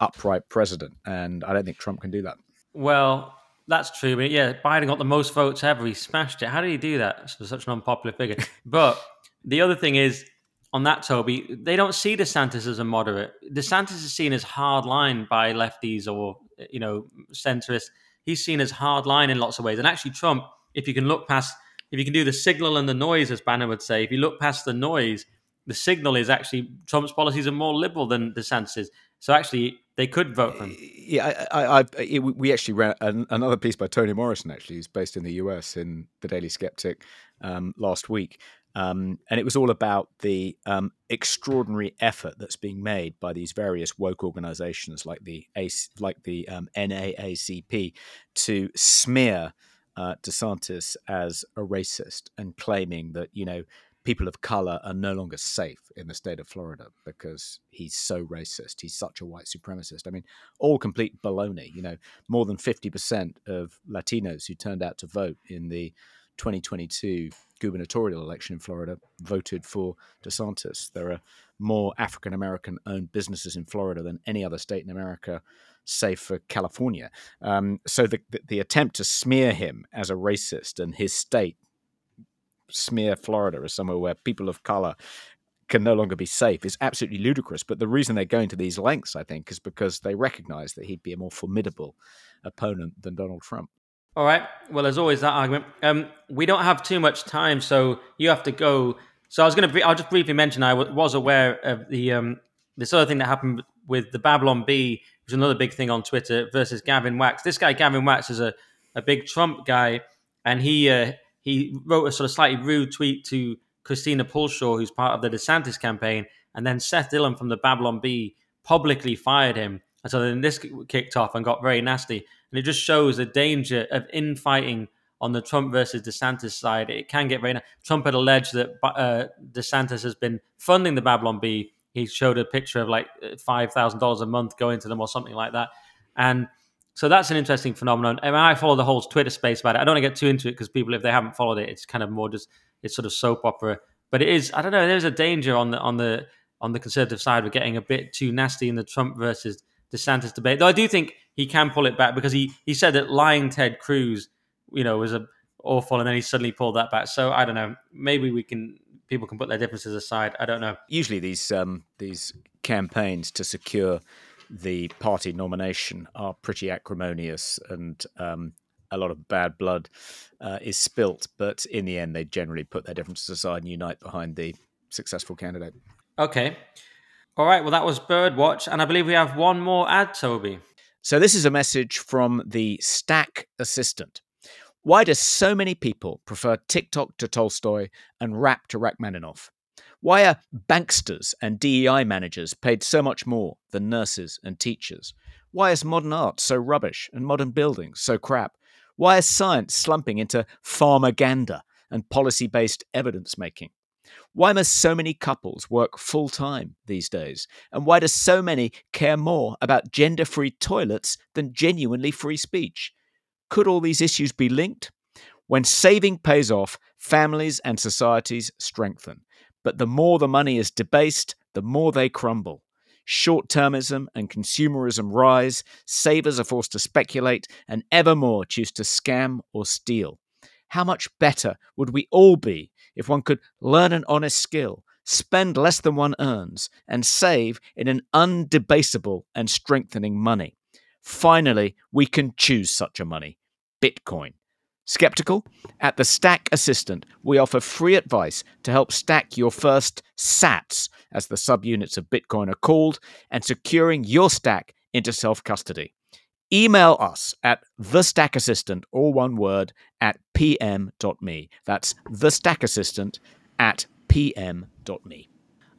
upright president. And I don't think Trump can do that. Well, that's true. But yeah, Biden got the most votes ever. He smashed it. How did he do that? For such an unpopular figure. But the other thing is, on that, Toby, they don't see DeSantis as a moderate. DeSantis is seen as hard line by lefties or you know centrists. He's seen as hard line in lots of ways. And actually, Trump, if you can look past, if you can do the signal and the noise, as Bannon would say, if you look past the noise, the signal is actually Trump's policies are more liberal than DeSantis. So actually, they could vote for him. Yeah, I, I, I, we actually ran another piece by Toni Morrison, actually, who's based in the US in the Daily Sceptic um, last week. Um, and it was all about the um, extraordinary effort that's being made by these various woke organizations like the like the um, NAACP to smear uh, DeSantis as a racist and claiming that you know people of color are no longer safe in the state of Florida because he's so racist. He's such a white supremacist. I mean, all complete baloney. You know, more than 50% of Latinos who turned out to vote in the 2022 gubernatorial election in Florida voted for DeSantis. There are more African American owned businesses in Florida than any other state in America, save for California. Um, so the, the, the attempt to smear him as a racist and his state smear Florida as somewhere where people of color can no longer be safe is absolutely ludicrous. But the reason they're going to these lengths, I think, is because they recognize that he'd be a more formidable opponent than Donald Trump. All right. Well, there's always that argument. Um, we don't have too much time, so you have to go. So I was going to. I'll just briefly mention. I w- was aware of the um, this other thing that happened with the Babylon Bee, which is another big thing on Twitter versus Gavin Wax. This guy, Gavin Wax, is a, a big Trump guy, and he uh, he wrote a sort of slightly rude tweet to Christina Pushaw, who's part of the DeSantis campaign, and then Seth Dillon from the Babylon Bee publicly fired him. And so then this kicked off and got very nasty. And it just shows the danger of infighting on the Trump versus DeSantis side. It can get very. Trump had alleged that uh, DeSantis has been funding the Babylon Bee. He showed a picture of like five thousand dollars a month going to them or something like that. And so that's an interesting phenomenon. And I follow the whole Twitter space about it. I don't want to get too into it because people, if they haven't followed it, it's kind of more just it's sort of soap opera. But it is. I don't know. There's a danger on the on the on the conservative side of getting a bit too nasty in the Trump versus DeSantis debate. Though I do think he can pull it back because he he said that lying Ted Cruz, you know, was a awful, and then he suddenly pulled that back. So I don't know. Maybe we can people can put their differences aside. I don't know. Usually these um, these campaigns to secure the party nomination are pretty acrimonious and um, a lot of bad blood uh, is spilt. But in the end, they generally put their differences aside and unite behind the successful candidate. Okay. All right. Well, that was Birdwatch. And I believe we have one more ad, Toby. So this is a message from the Stack Assistant. Why do so many people prefer TikTok to Tolstoy and rap to Rachmaninoff? Why are banksters and DEI managers paid so much more than nurses and teachers? Why is modern art so rubbish and modern buildings so crap? Why is science slumping into pharmaganda and policy based evidence making? Why must so many couples work full time these days? And why do so many care more about gender free toilets than genuinely free speech? Could all these issues be linked? When saving pays off, families and societies strengthen. But the more the money is debased, the more they crumble. Short termism and consumerism rise, savers are forced to speculate, and ever more choose to scam or steal. How much better would we all be if one could learn an honest skill, spend less than one earns, and save in an undebasable and strengthening money? Finally, we can choose such a money Bitcoin. Skeptical? At the Stack Assistant, we offer free advice to help stack your first sats, as the subunits of Bitcoin are called, and securing your stack into self custody. Email us at the Stack Assistant, all one word, at pm.me. That's the Stack Assistant at pm.me.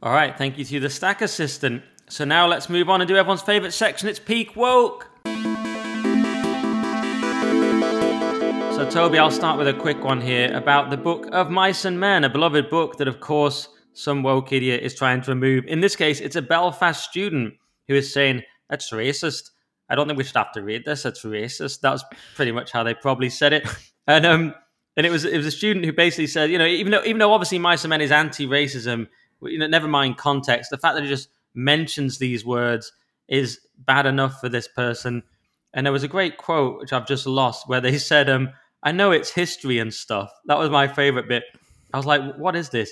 All right, thank you to the Stack Assistant. So now let's move on and do everyone's favorite section. It's Peak Woke. So, Toby, I'll start with a quick one here about the book of Mice and Men, a beloved book that, of course, some woke idiot is trying to remove. In this case, it's a Belfast student who is saying, That's racist. I don't think we should have to read this. That's racist. That's pretty much how they probably said it. And um, and it was it was a student who basically said, you know, even though even though obviously my Men is anti-racism, you know, never mind context, the fact that it just mentions these words is bad enough for this person. And there was a great quote which I've just lost where they said, um, I know it's history and stuff. That was my favorite bit. I was like, what is this?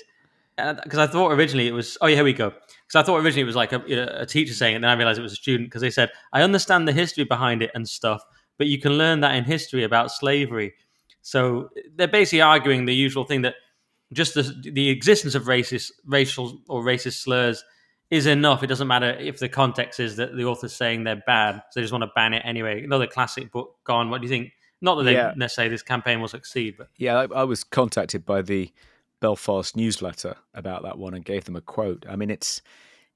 Because I thought originally it was, oh, yeah, here we go. Because I thought originally it was like a, you know, a teacher saying it, and then I realized it was a student because they said, I understand the history behind it and stuff, but you can learn that in history about slavery. So they're basically arguing the usual thing that just the, the existence of racist, racial or racist slurs is enough. It doesn't matter if the context is that the author's saying they're bad, so they just want to ban it anyway. Another classic book gone. What do you think? Not that they yeah. necessarily this campaign will succeed, but yeah, I, I, was contacted by the Belfast newsletter about that one and gave them a quote. I mean, it's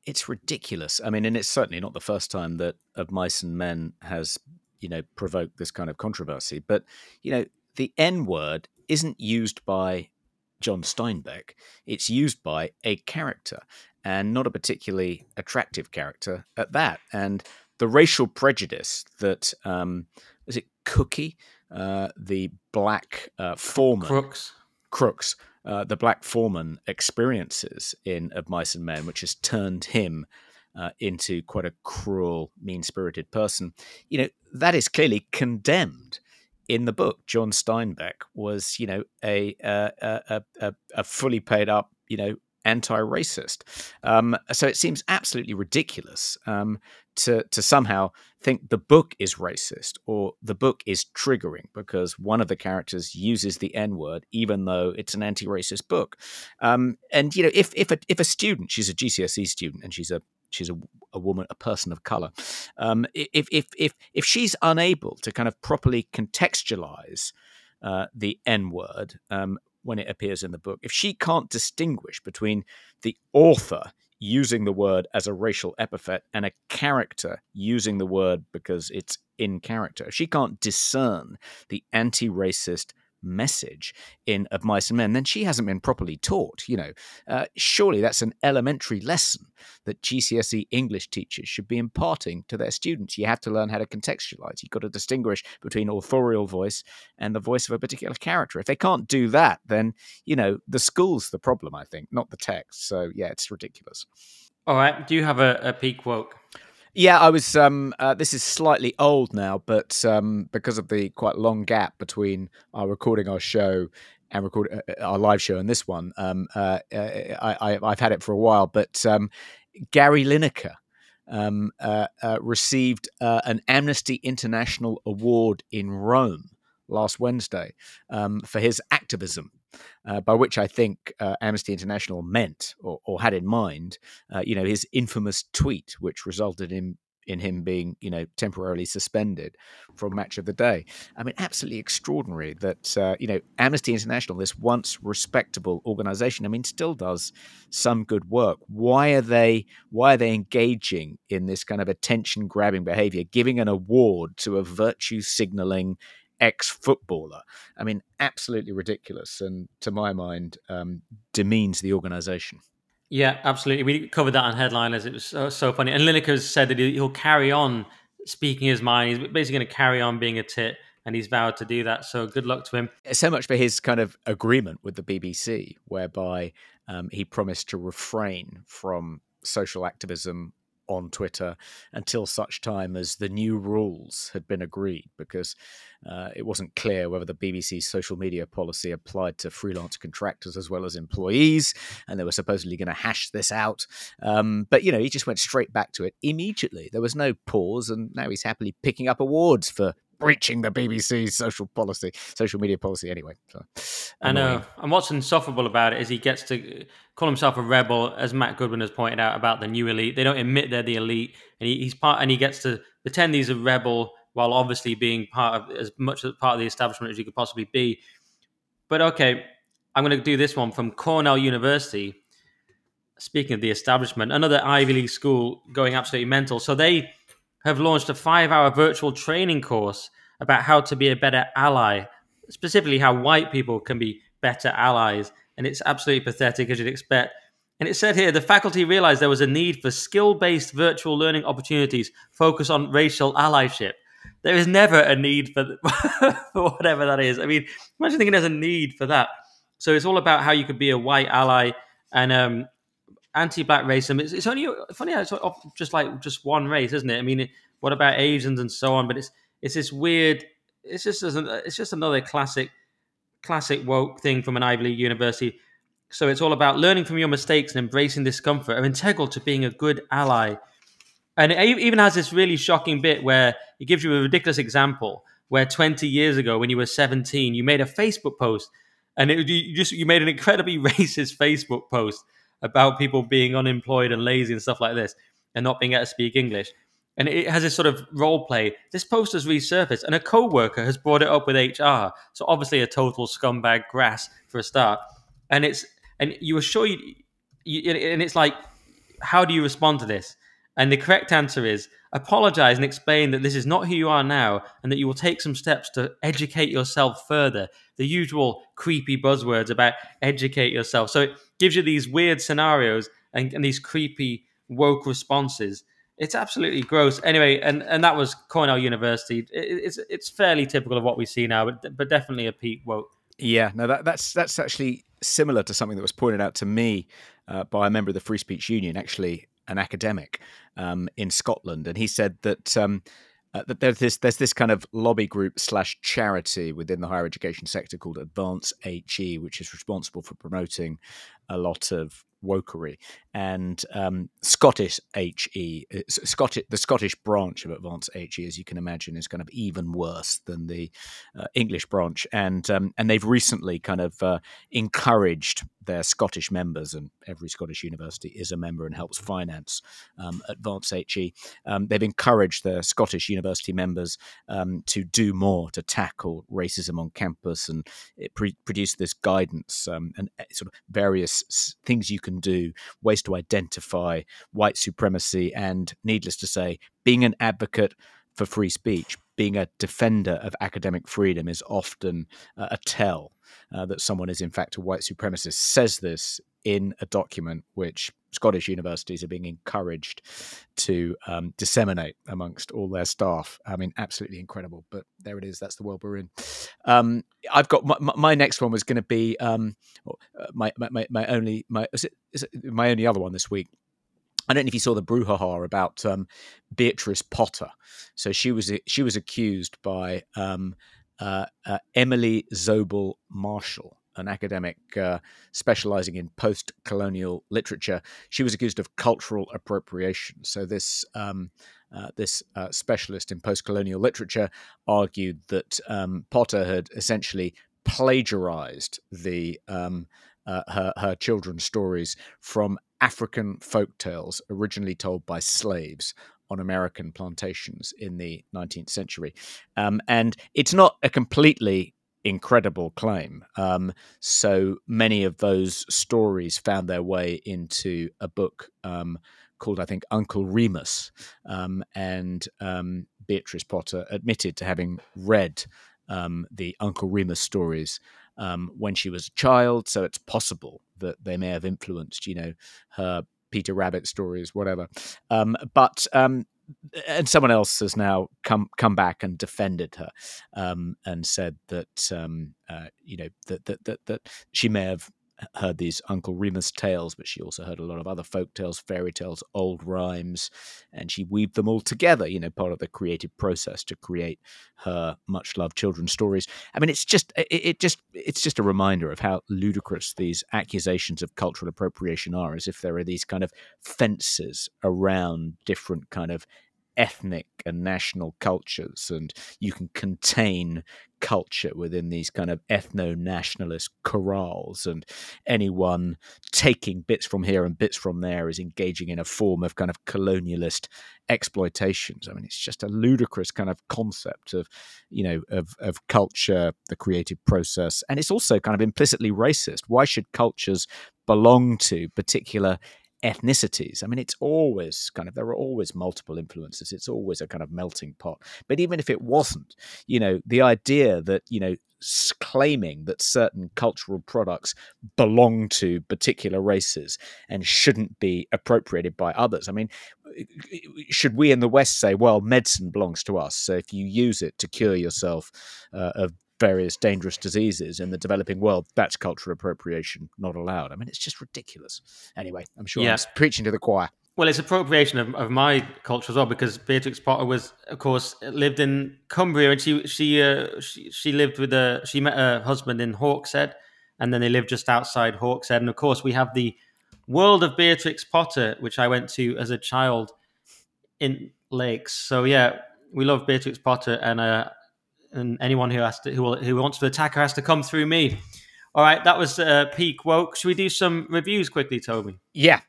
it's ridiculous. I mean, and it's certainly not the first time that Of Mice and Men has you know provoked this kind of controversy. But you know, the N word isn't used by John Steinbeck. It's used by a character, and not a particularly attractive character at that. And the racial prejudice that um, is it Cookie, uh, the black uh, foreman, Crooks, Crooks, uh, the black foreman experiences in Of Mice and Men, which has turned him uh, into quite a cruel, mean spirited person. You know, that is clearly condemned in the book. John Steinbeck was, you know, a, a, a, a fully paid up, you know, anti-racist. Um, so it seems absolutely ridiculous um, to to somehow think the book is racist or the book is triggering because one of the characters uses the N word, even though it's an anti-racist book. Um, and you know, if if a, if a student, she's a GCSE student, and she's a she's a, a woman, a person of color. Um, if if if if she's unable to kind of properly contextualize uh, the N word um, when it appears in the book, if she can't distinguish between the author using the word as a racial epithet and a character using the word because it's in character, she can't discern the anti racist message in Of Mice and Men, then she hasn't been properly taught. You know, uh, surely that's an elementary lesson that GCSE English teachers should be imparting to their students. You have to learn how to contextualize. You've got to distinguish between authorial voice and the voice of a particular character. If they can't do that, then you know the school's the problem. I think, not the text. So yeah, it's ridiculous. All right. Do you have a, a peak woke? Yeah, I was. Um, uh, this is slightly old now, but um, because of the quite long gap between our recording our show and record uh, uh our live show and this one, um, uh, uh I, have had it for a while. But um, Gary Lineker um, uh, received an Amnesty International award in Rome last Wednesday um, for his activism uh, by which I think uh, Amnesty International meant or, or had in mind, uh, you know, his infamous tweet, which resulted in in him being, you know, temporarily suspended from Match of the Day. I mean, absolutely extraordinary that uh, you know Amnesty International, this once respectable organization, I mean, still does some good work. Why are they? Why are they engaging in this kind of attention grabbing behavior, giving an award to a virtue signaling? Ex footballer. I mean, absolutely ridiculous, and to my mind, um, demeans the organisation. Yeah, absolutely. We covered that on headliners. It was so, so funny. And Lineker's said that he'll carry on speaking his mind. He's basically going to carry on being a tit, and he's vowed to do that. So good luck to him. So much for his kind of agreement with the BBC, whereby um, he promised to refrain from social activism on Twitter until such time as the new rules had been agreed, because uh, it wasn't clear whether the BBC's social media policy applied to freelance contractors as well as employees, and they were supposedly going to hash this out. Um, but you know, he just went straight back to it immediately. There was no pause, and now he's happily picking up awards for breaching the BBC's social policy, social media policy. Anyway, so, I know. And what's insufferable about it is he gets to call himself a rebel, as Matt Goodwin has pointed out about the new elite. They don't admit they're the elite, and he, he's part, and he gets to pretend he's a rebel while obviously being part of as much as part of the establishment as you could possibly be. But okay, I'm going to do this one from Cornell University. Speaking of the establishment, another Ivy League school going absolutely mental. So they have launched a five hour virtual training course about how to be a better ally, specifically how white people can be better allies. And it's absolutely pathetic, as you'd expect. And it said here the faculty realized there was a need for skill based virtual learning opportunities focused on racial allyship. There is never a need for, for whatever that is. I mean, imagine thinking there's a need for that. So it's all about how you could be a white ally. And um, anti-black racism. It's, it's only funny. How it's just like just one race, isn't it? I mean, what about Asians and so on? But it's it's this weird. It's just it's just another classic classic woke thing from an Ivy League university. So it's all about learning from your mistakes and embracing discomfort are integral to being a good ally. And it even has this really shocking bit where it gives you a ridiculous example where 20 years ago, when you were 17, you made a Facebook post and it, you just you made an incredibly racist Facebook post about people being unemployed and lazy and stuff like this, and not being able to speak English. And it has this sort of role play. This post has resurfaced, and a co-worker has brought it up with HR. So obviously, a total scumbag grass for a start. And it's and you were sure you, you and it's like, how do you respond to this? And the correct answer is apologize and explain that this is not who you are now and that you will take some steps to educate yourself further. The usual creepy buzzwords about educate yourself. So gives you these weird scenarios and, and these creepy woke responses. It's absolutely gross. Anyway, and, and that was Cornell University. It, it's it's fairly typical of what we see now, but but definitely a peak woke. Yeah, no, that, that's that's actually similar to something that was pointed out to me uh, by a member of the Free Speech Union, actually an academic um, in Scotland, and he said that. Um, uh, that there's this there's this kind of lobby group slash charity within the higher education sector called Advance HE, which is responsible for promoting a lot of wokery. And um, Scottish HE, uh, Scottish, the Scottish branch of Advance HE, as you can imagine, is kind of even worse than the uh, English branch, and um, and they've recently kind of uh, encouraged their Scottish members, and every Scottish university is a member and helps finance um, Advance HE. Um, they've encouraged their Scottish university members um, to do more to tackle racism on campus, and it pre- produced this guidance um, and uh, sort of various things you can do, ways to identify white supremacy and, needless to say, being an advocate for free speech, being a defender of academic freedom is often uh, a tell uh, that someone is in fact a white supremacist. Says this in a document which Scottish universities are being encouraged to um, disseminate amongst all their staff. I mean, absolutely incredible. But there it is. That's the world we're in. Um, I've got my, my, next one was going to be um, uh, my, my, my only my is it, is it my only other one this week. I don't know if you saw the brouhaha about um, Beatrix Potter. So she was she was accused by um, uh, uh, Emily Zobel Marshall, an academic uh, specializing in post colonial literature. She was accused of cultural appropriation. So, this, um, uh, this uh, specialist in post colonial literature argued that um, Potter had essentially plagiarized the. Um, uh, her, her children's stories from African folk tales originally told by slaves on American plantations in the 19th century. Um, and it's not a completely incredible claim. Um, so many of those stories found their way into a book um, called, I think, Uncle Remus. Um, and um, Beatrix Potter admitted to having read um, the Uncle Remus stories um, when she was a child. So it's possible that they may have influenced, you know, her Peter Rabbit stories, whatever. Um, but um, and someone else has now come come back and defended her um, and said that um, uh, you know that, that that that she may have heard these Uncle Remus tales, but she also heard a lot of other folk tales, fairy tales, old rhymes, and she weaved them all together. You know, part of the creative process to create her much loved children's stories. I mean, it's just it, it just it's just a reminder of how ludicrous these accusations of cultural appropriation are, as if there are these kind of fences around different kind of ethnic and national cultures, and you can contain culture within these kind of ethno nationalist corrals. And anyone taking bits from here and bits from there is engaging in a form of kind of colonialist exploitations. I mean, it's just a ludicrous kind of concept of, you know, of, of culture, the creative process. And it's also kind of implicitly racist. Why should cultures belong to particular ethnicities. I mean, it's always kind of, there are always multiple influences. It's always a kind of melting pot. But even if it wasn't, you know, the idea that, you know, claiming that certain cultural products belong to particular races and shouldn't be appropriated by others. I mean, should we in the West say, well, medicine belongs to us, so if you use it to cure yourself uh, of various dangerous diseases in the developing world, that's cultural appropriation, not allowed. I mean, it's just ridiculous. Anyway, I'm sure yeah. I'm preaching to the choir. Well, it's appropriation of, of my culture as well because Beatrix Potter was, of course, lived in Cumbria and she she uh, she, she lived with a she met her husband in Hawkshead and then they lived just outside Hawkshead and of course we have the world of Beatrix Potter which I went to as a child in Lakes. So yeah, we love Beatrix Potter and uh, and anyone who has to who, will, who wants to attack her has to come through me. All right, that was uh, peak woke. Should we do some reviews quickly, Toby? Yeah.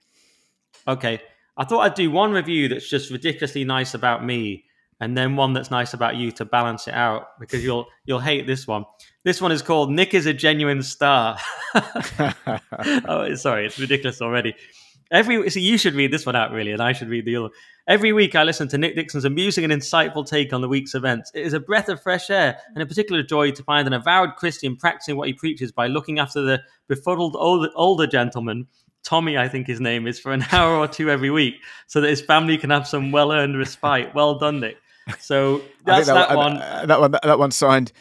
Okay. I thought I'd do one review that's just ridiculously nice about me, and then one that's nice about you to balance it out because you'll you'll hate this one. This one is called Nick is a genuine star. oh, sorry, it's ridiculous already. Every so you should read this one out really, and I should read the other. Every week, I listen to Nick Dixon's amusing and insightful take on the week's events. It is a breath of fresh air and a particular joy to find an avowed Christian practicing what he preaches by looking after the befuddled older, older gentleman Tommy, I think his name is, for an hour or two every week, so that his family can have some well-earned respite. Well done, Nick. So that's that, that, one. Uh, that one. That one signed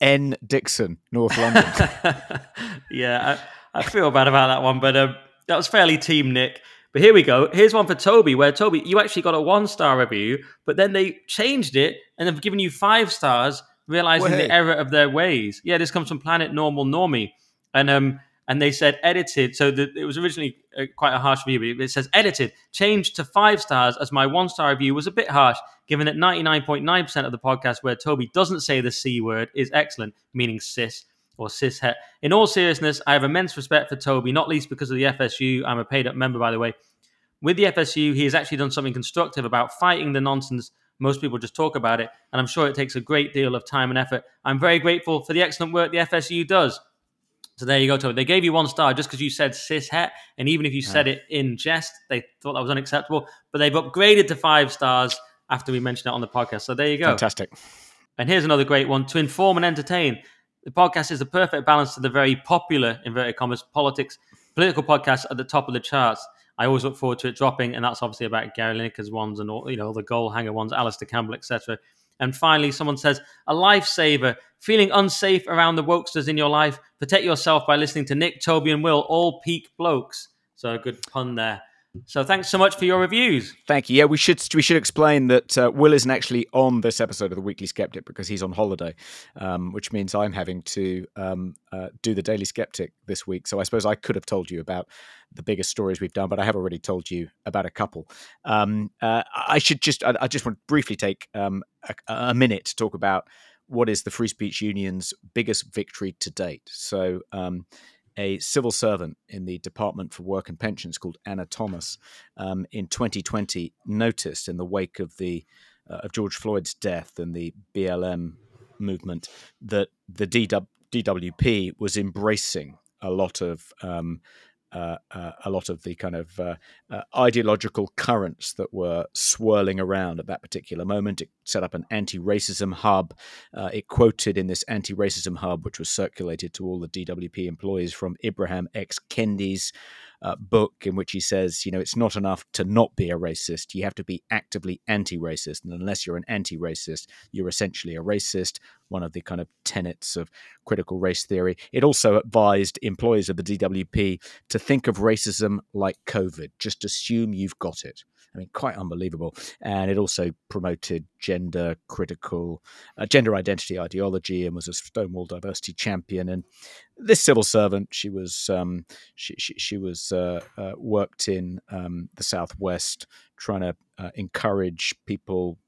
N. Dixon, North London. yeah, I, I, feel bad about that one, but um, that was fairly team Nick. But here we go. Here's one for Toby, where Toby, you actually got a one-star review, but then they changed it and have given you five stars, realizing the error of their ways. Yeah, this comes from Planet Normal Normie, and um, and they said edited. So the, it was originally uh, quite a harsh review, but it says edited, changed to five stars as my one star review was a bit harsh, given that 99.9% of the podcast where Toby doesn't say the C word is excellent, meaning cis or cishet. In all seriousness, I have immense respect for Toby, not least because of the FSU. I'm a paid up member, by the way. With the FSU, he has actually done something constructive about fighting the nonsense. Most people just talk about it, and I'm sure it takes a great deal of time and effort. I'm very grateful for the excellent work the FSU does. So there you go, Toby. They gave you one star just because you said cis het, and even if you said it in jest, they thought that was unacceptable. But they've upgraded to five stars after we mentioned it on the podcast. So there you go. Fantastic. And here's another great one: to inform and entertain. The podcast is the perfect balance to the very popular inverted commas politics political podcast at the top of the charts. I always look forward to it dropping, and that's obviously about Gary Lineker's ones and all you know the Goalhanger ones, Alastair Campbell, etc. And finally, someone says, a lifesaver, feeling unsafe around the wokesters in your life, protect yourself by listening to Nick, Toby, and Will, all peak blokes. So a good pun there. So thanks so much for your reviews. Thank you. Yeah, we should we should explain that uh, Will isn't actually on this episode of the Weekly Sceptic because he's on holiday, um, which means I'm having to um, uh, do the Daily Sceptic this week. So I suppose I could have told you about the biggest stories we've done, but I have already told you about a couple. Um, uh, I should just I, I, just want to briefly take um, a, a minute to talk about what is the Free Speech Union's biggest victory to date. So um, a civil servant in the Department for Work and Pensions called Anna Thomas um, in 2020 noticed in the wake of the uh, of George Floyd's death and the BLM movement that the DW, DWP was embracing a lot of um, uh, uh, a lot of the kind of uh, uh, ideological currents that were swirling around at that particular moment. It set up an anti racism hub. Uh, it quoted in this anti racism hub, which was circulated to all the DWP employees from Ibram X. Kendi's uh, book in which he says, you know, it's not enough to not be a racist. You have to be actively anti racist. And unless you're an anti racist, you're essentially a racist, one of the kind of tenets of critical race theory. It also advised employees of the DWP to think of racism like COVID, just assume you've got it. I mean, quite unbelievable. And it also promoted gender critical, uh, gender identity ideology, and was a Stonewall diversity champion. And this civil servant, she was um, she, she, she was uh, uh, worked in um, the southwest, trying to uh, encourage people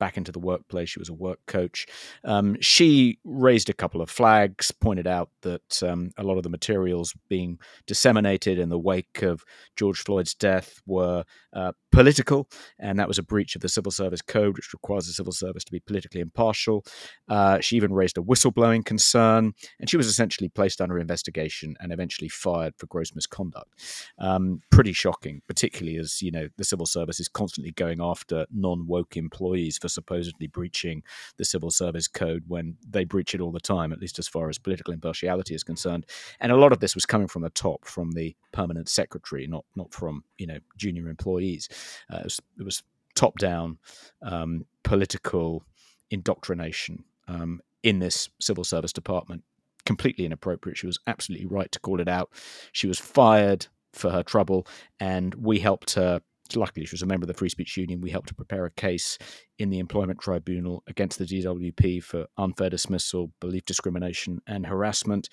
back into the workplace. She was a work coach. Um, she raised a couple of flags, pointed out that um, a lot of the materials being disseminated in the wake of George Floyd's death were uh, political, and that was a breach of the Civil Service Code, which requires the civil service to be politically impartial. Uh, she even raised a whistleblowing concern, and she was essentially placed under investigation and eventually fired for gross misconduct. Um, pretty shocking, particularly as you know the civil service is constantly going after non-woke employees for supposedly breaching the Civil Service Code when they breach it all the time, at least as far as political impartiality is concerned. And a lot of this was coming from the top, from the permanent secretary, not not from you know junior employees. Uh, it, was, it, was, top down um, political indoctrination um, in this civil service department. Completely inappropriate. She was absolutely right to call it out. She was fired for her trouble, and we helped her luckily she was a member of the Free Speech Union. We helped to prepare a case in the Employment Tribunal against the DWP for unfair dismissal, belief discrimination, and harassment.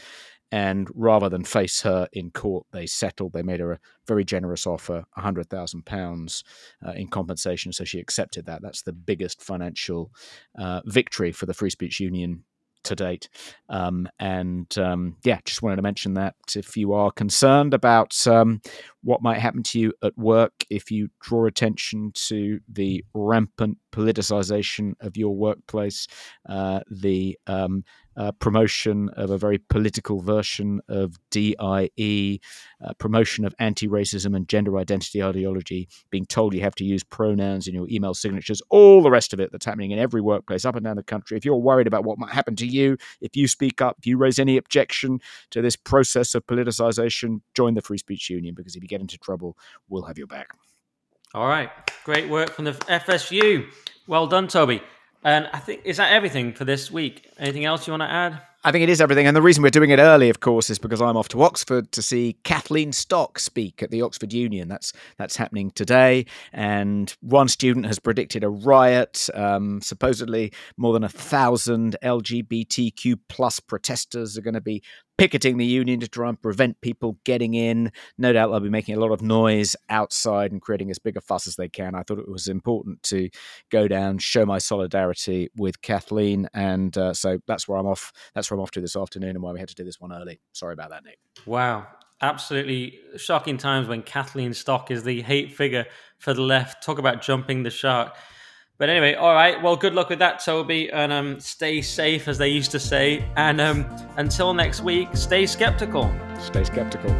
And rather than face her in court, they settled. They made her a very generous offer, £100,000 uh, in compensation. So she accepted that. That's the biggest financial uh, victory for the Free Speech Union to date. Um, and um, yeah, just wanted to mention that if you are concerned about um, what might happen to you at work if you draw attention to the rampant politicization of your workplace, uh, the um, uh, promotion of a very political version of DIE, uh, promotion of anti racism and gender identity ideology, being told you have to use pronouns in your email signatures, all the rest of it that's happening in every workplace up and down the country. If you're worried about what might happen to you, if you speak up, if you raise any objection to this process of politicization, join the Free Speech Union because if you get into trouble, we'll have your back. All right. Great work from the FSU. Well done, Toby. And I think is that everything for this week. Anything else you want to add? I think it is everything. And the reason we're doing it early, of course, is because I'm off to Oxford to see Kathleen Stock speak at the Oxford Union. That's that's happening today. And one student has predicted a riot. Um, supposedly, more than a thousand LGBTQ plus protesters are going to be picketing the union to try and prevent people getting in. No doubt they'll be making a lot of noise outside and creating as big a fuss as they can. I thought it was important to go down, show my solidarity with Kathleen, and uh, so that's where I'm off. That's where I'm off to this afternoon, and why we had to do this one early. Sorry about that, Nick. Wow. Absolutely shocking times when Kathleen Stock is the hate figure for the left. Talk about jumping the shark. But anyway, all right. Well, good luck with that, Toby, and um, stay safe, as they used to say. And um, until next week, stay skeptical. Stay skeptical.